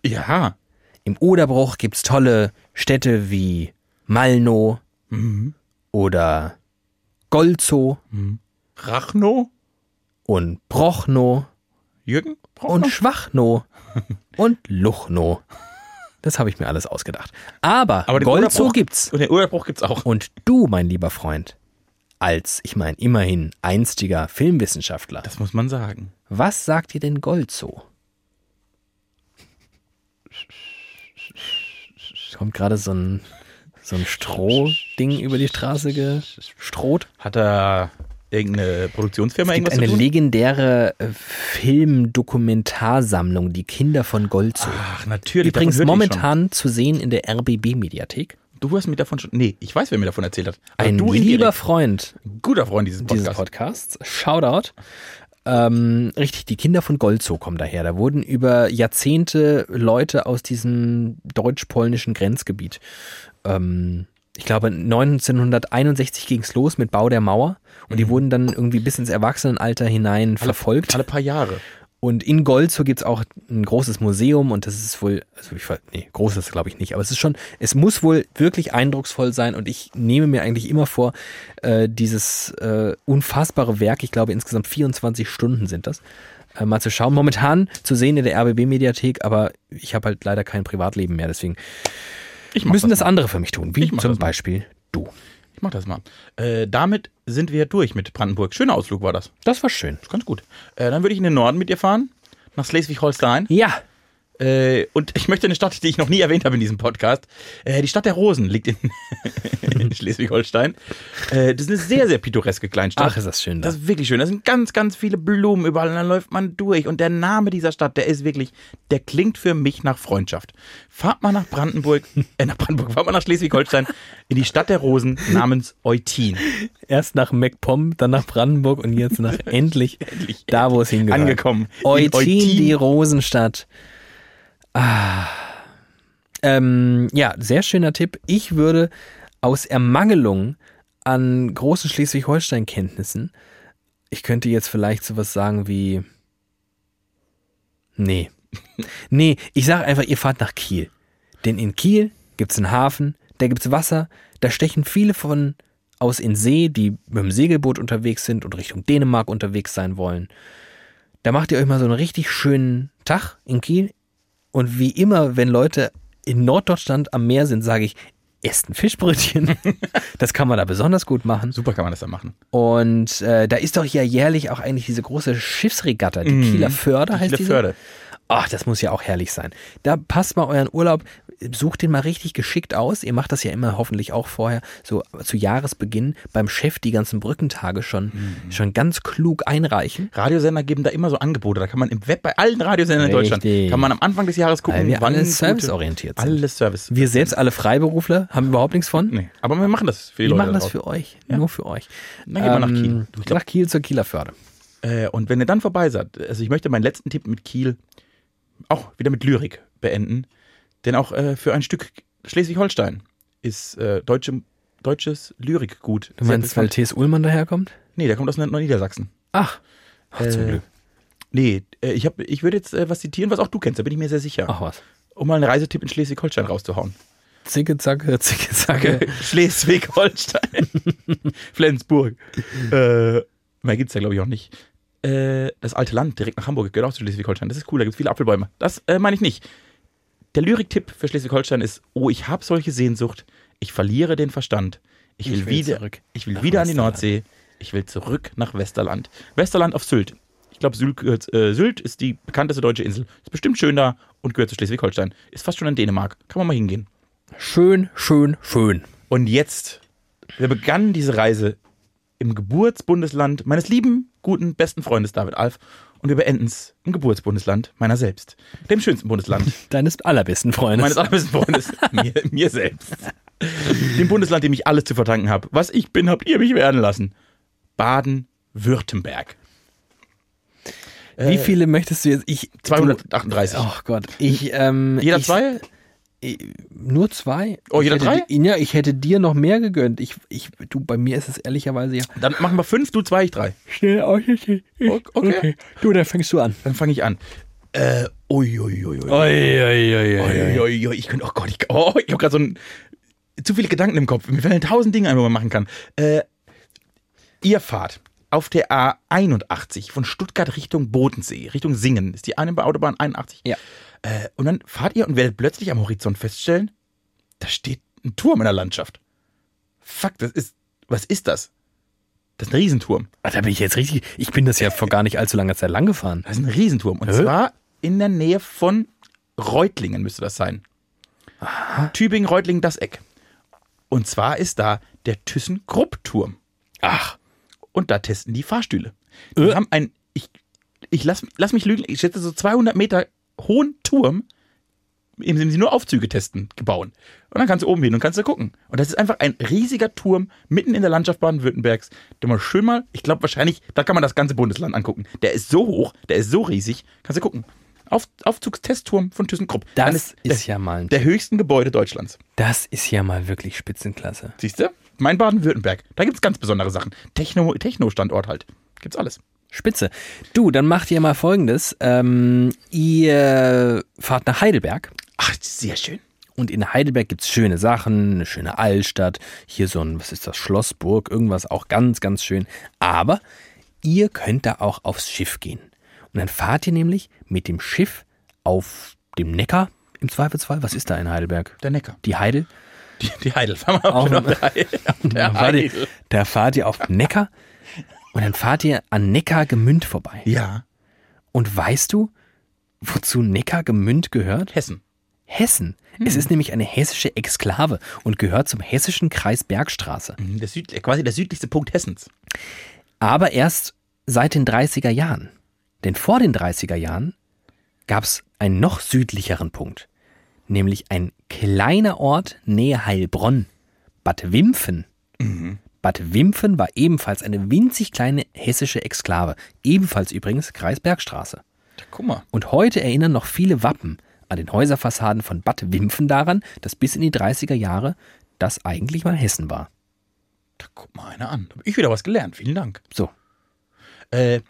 Ja. Im Oderbruch gibt's tolle Städte wie Malno oder Golzow Rachno? und Prochnow Jürgen? und Schwachnow und Luchnow. Das habe ich mir alles ausgedacht. Aber, Aber Golzow gibt's. Und den Oderbruch gibt's auch. Und du, mein lieber Freund, als, ich meine, immerhin einstiger Filmwissenschaftler, Das muss man sagen. Was sagt dir denn Golzow? Kommt gerade so ein, so ein Strohding über die Straße gestroht. Hat da irgendeine Produktionsfirma Es gibt irgendwas eine zu tun? legendäre äh, Film-Dokumentarsammlung, die Kinder von Golzow. Ach, natürlich. Übrigens momentan zu sehen in der RBB-Mediathek. Schon. Du hast mir davon schon. Nee, ich weiß, wer mir davon erzählt hat. Aber Ein du lieber. Freund guter Freund dieses dieses Podcasts. Podcasts, Shoutout, Ähm, richtig, die Kinder von Golzow kommen daher. Da wurden über Jahrzehnte Leute aus diesem deutsch-polnischen Grenzgebiet. Ähm, ich glaube, 1961 ging es los mit Bau der Mauer und die wurden dann irgendwie bis ins Erwachsenenalter hinein verfolgt. Alle paar Jahre. Und in Golzow gibt's auch ein großes Museum und das ist wohl, also ich, nee, groß ist glaube ich nicht, aber es ist schon, es muss wohl wirklich eindrucksvoll sein und ich nehme mir eigentlich immer vor, äh, dieses äh, unfassbare Werk, ich glaube insgesamt 24 Stunden sind das, äh, mal zu schauen. Momentan zu sehen in der RBB-Mediathek, aber ich habe halt leider kein Privatleben mehr, deswegen müssen das mal. andere für mich tun, wie zum das. Beispiel du. Ich mach das mal. Äh, damit sind wir durch mit Brandenburg. Schöner Ausflug war das. Das war schön. Das ist ganz gut. Äh, dann würde ich in den Norden mit dir fahren, nach Schleswig-Holstein. Ja, Äh, und ich möchte eine Stadt, die ich noch nie erwähnt habe in diesem Podcast. Äh, die Stadt der Rosen liegt in, in Schleswig-Holstein. Äh, das ist eine sehr, sehr pittoreske Kleinstadt. ach ist das schön da. Das ist wirklich schön. Da sind ganz, ganz viele Blumen überall und dann läuft man durch. Und der Name dieser Stadt, der ist wirklich, der klingt für mich nach Freundschaft. Fahrt mal nach Brandenburg, äh, nach Brandenburg, fahrt mal nach Schleswig-Holstein in die Stadt der Rosen namens Eutin. Erst nach MacPom, dann nach Brandenburg und jetzt nach endlich, da, wo es hingehört. Angekommen. In Eutin, Eutin. die Rosenstadt. Ah. Ähm, ja, sehr schöner Tipp. Ich würde aus Ermangelung an großen Schleswig-Holstein-Kenntnissen, ich könnte jetzt vielleicht sowas sagen wie, nee. Nee, ich sage einfach, ihr fahrt nach Kiel. Denn in Kiel gibt's einen Hafen, da gibt's Wasser, da stechen viele von aus in See, die mit dem Segelboot unterwegs sind und Richtung Dänemark unterwegs sein wollen. Da macht ihr euch mal so einen richtig schönen Tag in Kiel. Und wie immer, wenn Leute in Norddeutschland am Meer sind, sage ich, esst ein Fischbrötchen. das kann man da besonders gut machen. Super kann man das da machen. Und äh, da ist doch ja jährlich auch eigentlich diese große Schiffsregatta, die Kieler Förder heißt die. Förde. Ach, das muss ja auch herrlich sein. Da passt mal euren Urlaub, sucht den mal richtig geschickt aus. Ihr macht das ja immer hoffentlich auch vorher, so zu Jahresbeginn beim Chef die ganzen Brückentage schon, schon ganz klug einreichen. Radiosender geben da immer so Angebote. Da kann man im Web bei allen Radiosendern in Richtig. Deutschland, kann man am Anfang des Jahres gucken, Weil wir alle gute- serviceorientiert sind. Alles Service. Wir selbst alle Freiberufler haben überhaupt nichts von. Nee, aber wir machen das für die Wir Leute. machen das da für euch, nur für euch. Dann gehen wir nach Ähm, Kiel. Ich glaub- Nach Kiel zur Kieler Förde. Äh, und wenn ihr dann vorbei seid, also ich möchte meinen letzten Tipp mit Kiel auch wieder mit Lyrik beenden. Denn auch äh, für ein Stück Schleswig-Holstein ist äh, deutsche, deutsches Lyrikgut. Du meinst, weil T.S. Ullmann daherkommt? Nee, der kommt aus Niedersachsen. Ach, ach zum Äh, Glück. Nee, äh, ich, hab, ich würde jetzt äh, was zitieren, was auch du kennst, da bin ich mir sehr sicher. Ach was. Um mal einen Reisetipp in Schleswig-Holstein rauszuhauen. Zicke, zacke, zicke, zacke. Schleswig-Holstein. Flensburg. Äh, mehr gibt's da, glaube ich, auch nicht. Äh, das alte Land direkt nach Hamburg gehört auch zu Schleswig-Holstein. Das ist cool, da gibt's viele Apfelbäume. Das äh, meine ich nicht. Der Lyriktipp für Schleswig-Holstein ist: Oh, ich habe solche Sehnsucht. Ich verliere den Verstand. Ich will, Ich will wieder, zurück ich will nach wieder an die. Nordsee. Ich will zurück nach Westerland. Westerland auf Sylt. Ich glaube, Sylt, äh, Sylt ist die bekannteste deutsche Insel. Ist bestimmt schön da und gehört zu Schleswig-Holstein. Ist fast schon in Dänemark. Kann man mal hingehen. Schön, schön, schön. Und jetzt, wir begannen diese Reise im Geburtsbundesland meines lieben, guten, besten Freundes David Alf. Und wir beenden es im Geburtsbundesland meiner selbst. Dem schönsten Bundesland Deines allerbesten Freundes. meines allerbesten Freundes. mir, mir selbst. Dem Bundesland, dem ich alles zu verdanken habe. Was ich bin, habt ihr mich werden lassen. Baden-Württemberg. Wie viele möchtest du jetzt? Ich 238. Du, oh Gott, ich ähm, Jeder ich, zwei? Ich, nur zwei. Oh, jeder drei? di- Ja, ich hätte dir noch mehr gegönnt. Ich, ich, du, bei mir ist es ehrlicherweise ja. Dann machen wir fünf, du zwei, ich drei. Schnell aus. Okay. Du, dann fängst du an. Dann fange ich an. Äh, ui, ui, ui, ui. Oi, oi, oi, Ui, ui, ui, ich könnte, oh Gott, ich, oh, ich habe gerade so ein, zu viele Gedanken im Kopf. Mir fallen tausend Dinge ein, wo man machen kann. Äh, ihr fahrt auf der A81 von Stuttgart Richtung Bodensee, Richtung Singen, ist die eine Autobahn 81. Ja. Äh, und dann fahrt ihr und werdet plötzlich am Horizont feststellen, da steht ein Turm in der Landschaft. Fuck, das ist, was ist das? Das ist ein Riesenturm. Ah, Da bin ich jetzt richtig. Ich bin das ja vor gar nicht allzu langer Zeit lang gefahren. Das ist ein Riesenturm. Und Hä? zwar in der Nähe von Reutlingen müsste das sein. Tübingen, Reutlingen, das Eck. Und zwar ist da der ThyssenKrupp-Turm. Ach. Und da testen die Fahrstühle. Die Äh. haben ein, ich, ich lass, lass mich lügen, ich schätze so 200 Meter hohen Turm eben sie nur Aufzüge testen, gebaut. Und dann kannst du oben hin und kannst du gucken. Und das ist einfach ein riesiger Turm mitten in der Landschaft Baden-Württembergs, der mal schön mal, ich glaube wahrscheinlich, da kann man das ganze Bundesland angucken. Der ist so hoch, der ist so riesig, kannst du gucken. Auf, Aufzugstestturm von ThyssenKrupp. Das Eines ist der, ja mal der höchsten Gebäude Deutschlands. Das ist ja mal wirklich Spitzenklasse. Siehst du? Mein Baden-Württemberg. Da gibt es ganz besondere Sachen. Techno- Techno-Standort halt. Gibt's alles. Spitze. Du, dann macht ihr mal folgendes. Ähm, ihr fahrt nach Heidelberg. Ach, sehr schön. Und in Heidelberg gibt's schöne Sachen, eine schöne Altstadt, hier so ein, was ist das, Schlossburg, irgendwas auch ganz, ganz schön. Aber ihr könnt da auch aufs Schiff gehen. Und dann fahrt ihr nämlich mit dem Schiff auf dem Neckar im Zweifelsfall. Was ist da in Heidelberg? Der Neckar. Die Heidel. Die, die Heidel. Fahren wir Auf auf dem- der Heidel. Da Der fahrt, ihr, Heidel. da fahrt ihr auf den Neckar und dann fahrt ihr an Neckargemünd vorbei. Ja. Und weißt du, wozu Neckargemünd gehört? Hessen. Hessen. Es ist nämlich eine hessische Exklave und gehört zum hessischen Kreis Bergstraße. Mhm, Der Süd, quasi der südlichste Punkt Hessens. Aber erst seit den 30er Jahren. Denn vor den 30er Jahren gab es einen noch südlicheren Punkt. Nämlich ein kleiner Ort nähe Heilbronn. Bad Wimpfen. Bad Wimpfen war ebenfalls eine winzig kleine hessische Exklave. Ebenfalls übrigens Kreis Bergstraße. Da, guck mal. Und heute erinnern noch viele Wappen an den Häuserfassaden von Bad Wimpfen daran, dass bis in die 30er Jahre das eigentlich mal Hessen war. Da guck mal einer an. Da hab ich wieder was gelernt. Vielen Dank. So, Äh,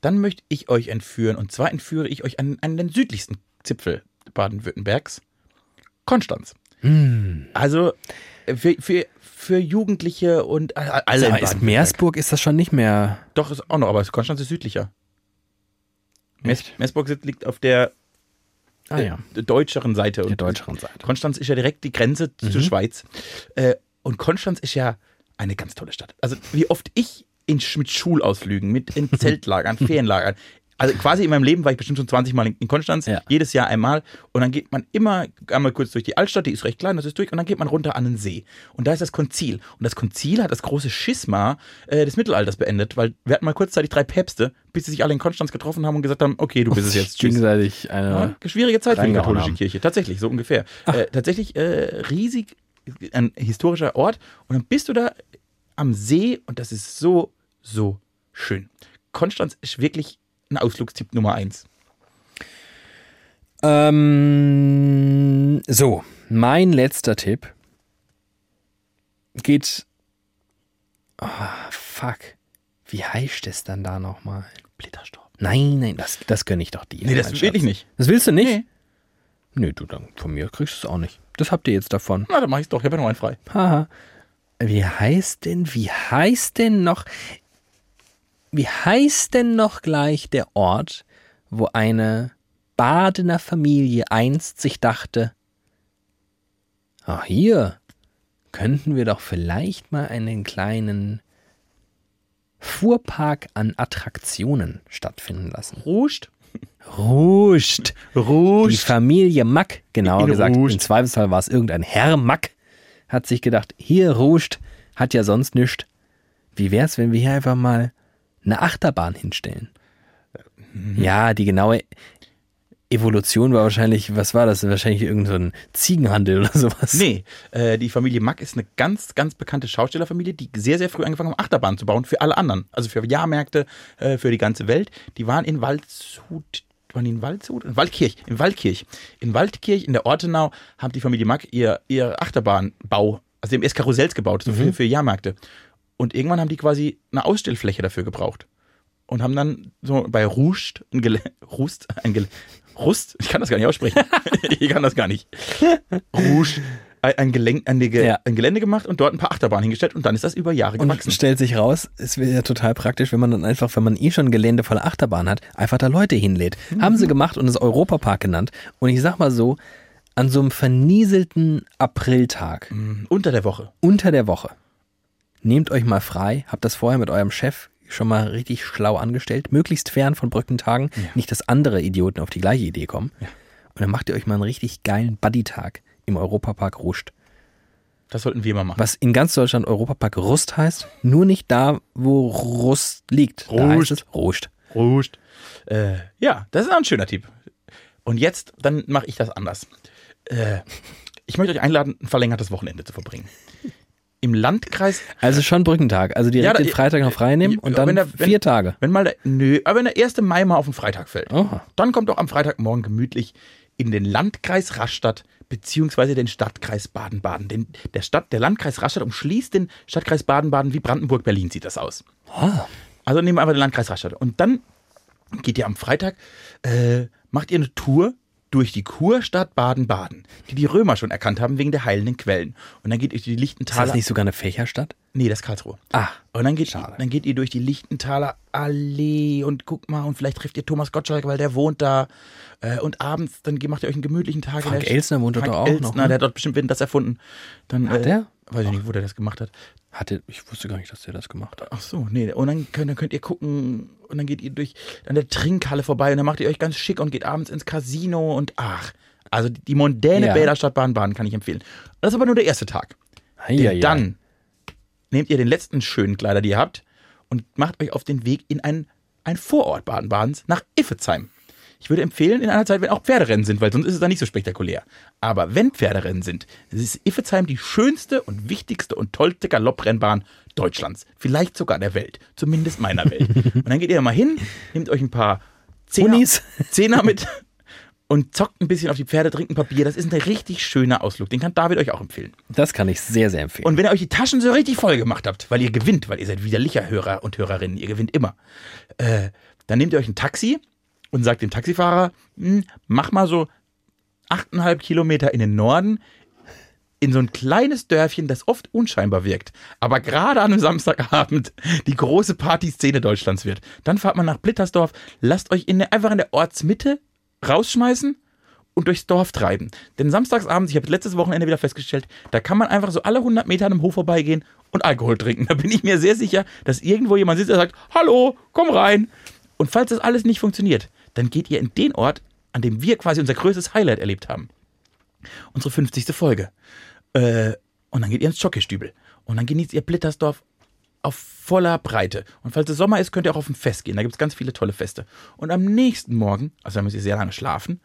dann möchte ich euch entführen. Und zwar entführe ich euch an, an den südlichsten Zipfel Baden-Württembergs. Konstanz. hm. Also äh, für, für, für Jugendliche und alle in Aber ist. Meersburg ist das schon nicht mehr. Doch, ist auch noch, aber Konstanz ist südlicher. Meers? Meersburg liegt auf der Ah ja, äh, deutscheren Seite. der deutscheren Seite. Konstanz ist ja direkt die Grenze zur Schweiz. Äh, und Konstanz ist ja eine ganz tolle Stadt. Also wie oft ich in, mit Schulausflügen, mit in Zeltlagern, Ferienlagern, also quasi in meinem Leben war ich bestimmt schon 20 Mal in, Konstanz, Ja. jedes Jahr einmal. Und dann geht man immer einmal kurz durch die Altstadt, die ist recht klein, das ist durch, und dann geht man runter an den See. Und da ist das Konzil. Und das Konzil hat das große Schisma äh, des Mittelalters beendet, weil wir hatten mal kurzzeitig drei Päpste, bis sie sich alle in Konstanz getroffen haben und gesagt haben, okay, du bist es jetzt, tschüss. Gegenseitig eine. Ja, schwierige Zeit für die katholische haben. Kirche. Tatsächlich, so ungefähr. Äh, tatsächlich äh, riesig, ein historischer Ort. Und dann bist du da am See und das ist so, so schön. Konstanz ist wirklich ein Ausflugstipp Nummer eins. Ähm, so, mein letzter Tipp geht. Ah, fuck. Wie heißt es dann da nochmal? Blitterstorf. Nein, nein, das, das gönne ich doch dir. Nee, das will Schatz. ich nicht. Das willst du nicht? Nee. Nee, du, dann von mir kriegst du es auch nicht. Das habt ihr jetzt davon. Na, dann mach ich's doch. Ich habe ja noch einen frei. Haha. Wie heißt denn, wie heißt denn noch, wie heißt denn noch gleich der Ort, wo eine Badener Familie einst sich dachte, ach hier, könnten wir doch vielleicht mal einen kleinen Fuhrpark an Attraktionen stattfinden lassen. Ruscht. Ruscht. Die Ruscht. Familie Mack, genauer In gesagt. Ruscht. Im Zweifelsfall war es irgendein Herr Mack, hat sich gedacht, hier Ruscht, hat ja sonst nichts. Wie wär's, wenn wir hier einfach mal eine Achterbahn hinstellen? Mhm. Ja, die genaue Evolution war wahrscheinlich, was war das? Wahrscheinlich irgendein so Ziegenhandel oder sowas. Nee, äh, die Familie Mack ist eine ganz, ganz bekannte Schaustellerfamilie, die sehr, sehr früh angefangen haben, Achterbahnen zu bauen für alle anderen. Also für Jahrmärkte, äh, für die ganze Welt. Die waren in Waldshut, waren die in Waldshut? In Waldkirch, in Waldkirch. In Waldkirch, in der Ortenau, haben die Familie Mack ihr, ihr Achterbahnbau, also die haben erst Karussells gebaut, so für, für Jahrmärkte. Und irgendwann haben die quasi eine Ausstellfläche dafür gebraucht. Und haben dann so bei Rust ein Gele Rust, ein Gele Rust, ich kann das gar nicht aussprechen. ich kann das gar nicht. Rouge, ein, Gelenk, ein, Ge Ja. ein Gelände gemacht und dort ein paar Achterbahnen hingestellt und dann ist das über Jahre Und gewachsen. stellt sich raus, es wäre ja total praktisch, wenn man dann einfach, wenn man eh schon ein Gelände voller Achterbahn hat, einfach da Leute hinlädt. Haben sie gemacht und es Europapark genannt. Und ich sag mal so, an so einem vernieselten Apriltag Mhm. Unter der Woche. unter der Woche, nehmt euch mal frei, habt das vorher mit eurem Chef schon mal richtig schlau angestellt, möglichst fern von Brückentagen, nicht, dass andere Idioten auf die gleiche Idee kommen. Und dann macht ihr euch mal einen richtig geilen Buddy-Tag im Europapark Ruscht. Das sollten wir mal machen. Was in ganz Deutschland Europapark Rust heißt, nur nicht da, wo Rust liegt. Rust. Rust. Rust. Äh, ja, das ist auch ein schöner Tipp. Und jetzt, dann mache ich das anders. Äh, ich möchte euch einladen, ein verlängertes Wochenende zu verbringen. Im Landkreis Also schon Brückentag. Also direkt Ja, da- den Freitag noch frei nehmen und dann wenn der- wenn- vier Tage. Wenn mal der, nö, aber wenn der 1. Mai mal auf den Freitag fällt, Aha. dann kommt doch am Freitagmorgen gemütlich in den Landkreis Rastatt beziehungsweise den Stadtkreis Baden-Baden. Den, der, Stadt, der Landkreis Rastatt umschließt den Stadtkreis Baden-Baden wie Brandenburg-Berlin sieht das aus. Ah. Also nehmen wir einfach den Landkreis Rastatt. Und dann geht ihr am Freitag, äh, macht ihr eine Tour durch die Kurstadt Baden-Baden, die die Römer schon erkannt haben wegen der heilenden Quellen. Und dann geht ihr durch die Ist Lichtenthaler. das nicht sogar eine Fächerstadt? Nee, das ist Karlsruhe. Ah. Und dann geht, Schade. dann geht ihr durch die Lichtenthaler Allee und guckt mal und vielleicht trifft ihr Thomas Gottschalk, weil der wohnt da. Äh, und abends, dann macht ihr euch einen gemütlichen Tag. Frank Elsner wohnt dort auch Elsner, noch, ne? der hat dort bestimmt das erfunden. Dann, Hat äh, der? Weiß ich nicht, wo der das gemacht hat. Hatte, ich wusste gar nicht, dass der das gemacht hat. Ach so, nee. Und dann könnt, dann könnt ihr gucken und dann geht ihr durch an der Trinkhalle vorbei und dann macht ihr euch ganz schick und geht abends ins Casino und ach. Also die, mondäne Ja. Bäderstadt Baden-Baden kann ich empfehlen. Das ist aber nur der erste Tag. Eieiei. dann nehmt ihr den letzten schönen Kleider, die ihr habt, und macht euch auf den Weg in ein, ein Vorort Baden-Badens nach Iffezheim. Ich würde empfehlen, in einer Zeit, wenn auch Pferderennen sind, weil sonst ist es da nicht so spektakulär. Aber wenn Pferderennen sind, ist Iffezheim die schönste und wichtigste und tollste Galopprennbahn Deutschlands. Vielleicht sogar der Welt. Zumindest meiner Welt. Und dann geht ihr mal hin, nehmt euch ein paar Zehner, Unis. Zehner mit und zockt ein bisschen auf die Pferde, trinkt ein paar Bier. Das ist ein richtig schöner Ausflug. Den kann David euch auch empfehlen. Das kann ich sehr, sehr empfehlen. Und wenn ihr euch die Taschen so richtig voll gemacht habt, weil ihr gewinnt, weil ihr seid widerlicher Hörer und Hörerinnen, ihr gewinnt immer, äh, dann nehmt ihr euch ein Taxi und sagt dem Taxifahrer, "Hm, mach mal so achteinhalb Kilometer in den Norden in so ein kleines Dörfchen, das oft unscheinbar wirkt, aber gerade an einem Samstagabend die große Partyszene Deutschlands wird. Dann fahrt man nach Blittersdorf, lasst euch in der, einfach in der Ortsmitte rausschmeißen und durchs Dorf treiben. Denn samstagsabends, ich habe letztes Wochenende wieder festgestellt, da kann man einfach so alle 100 Meter an einem Hof vorbeigehen und Alkohol trinken. Da bin ich mir sehr sicher, dass irgendwo jemand sitzt, der sagt, hallo, komm rein. Und falls das alles nicht funktioniert, dann geht ihr in den Ort, an dem wir quasi unser größtes Highlight erlebt haben. Unsere 50. Folge. Äh, und dann geht ihr ins Jockeystübel. Und dann genießt ihr Blittersdorf auf voller Breite. Und falls es Sommer ist, könnt ihr auch auf ein Fest gehen. Da gibt es ganz viele tolle Feste. Und am nächsten Morgen, also da müsst ihr sehr lange schlafen,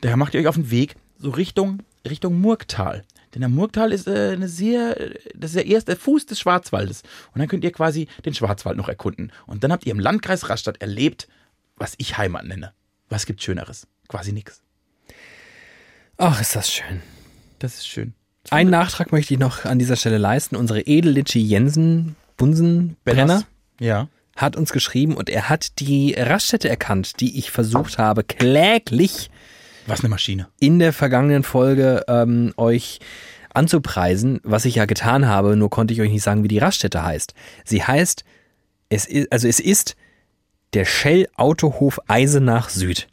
da macht ihr euch auf den Weg so Richtung, Richtung Murgtal. Denn der Murgtal ist äh, eine sehr, das ist der erste Fuß des Schwarzwaldes. Und dann könnt ihr quasi den Schwarzwald noch erkunden. Und dann habt ihr im Landkreis Rastatt erlebt, was ich Heimat nenne. Was gibt Schöneres? Quasi nichts. Ach, ist das schön. Das ist schön. Einen Nachtrag möchte ich noch an dieser Stelle leisten. Unsere Edellitschi Jensen Bunsen Brenner? Ja. hat uns geschrieben und er hat die Raststätte erkannt, die ich versucht habe, kläglich Was eine Maschine. in der vergangenen Folge ähm, euch anzupreisen, was ich ja getan habe, nur konnte ich euch nicht sagen, wie die Raststätte heißt. Sie heißt, es ist, also es ist der Shell Autohof Eisenach Süd.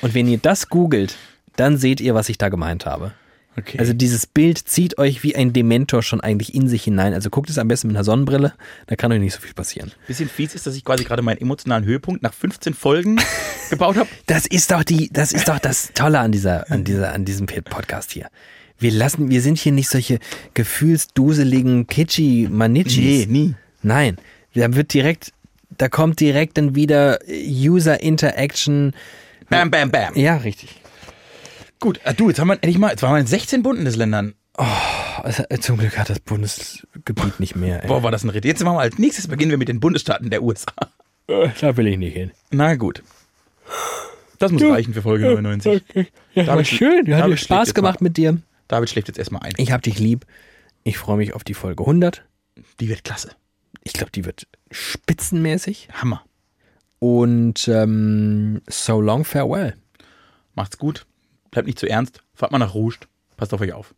Und wenn ihr das googelt, dann seht ihr, was ich da gemeint habe. Okay. Also dieses Bild zieht euch wie ein Dementor schon eigentlich in sich hinein. Also guckt es am besten mit einer Sonnenbrille, da kann euch nicht so viel passieren. bisschen fies ist, dass ich quasi gerade meinen emotionalen Höhepunkt nach 15 Folgen gebaut habe. Das ist doch die, das ist doch das Tolle an dieser, an dieser, an diesem Podcast hier. Wir lassen, wir sind hier nicht solche gefühlsduseligen Kitschi Manichis. nie. Nein, da wird direkt, da kommt direkt dann wieder User Interaction. Bam, bam, bam. Ja, richtig. Gut, äh, du, jetzt haben wir endlich mal, jetzt waren wir in 16 Bundesländern. Also, äh, Zum Glück hat das Bundesgebiet nicht mehr. Ey. Boah, war das ein Ritt. Jetzt machen wir als nächstes beginnen wir mit den Bundesstaaten der USA. Äh, Da will ich nicht hin. Na gut. Das muss reichen für Folge 99. Ja, David- war schön. Hat mir Spaß gemacht mal. mit dir. David schläft jetzt erstmal ein. Ich hab dich lieb. Ich freue mich auf die Folge 100. Die wird klasse. Ich glaube, die wird spitzenmäßig. Hammer. Und ähm, so long farewell. Macht's gut. Bleibt nicht zu ernst. Fahrt mal nach Rouge. Passt auf euch auf.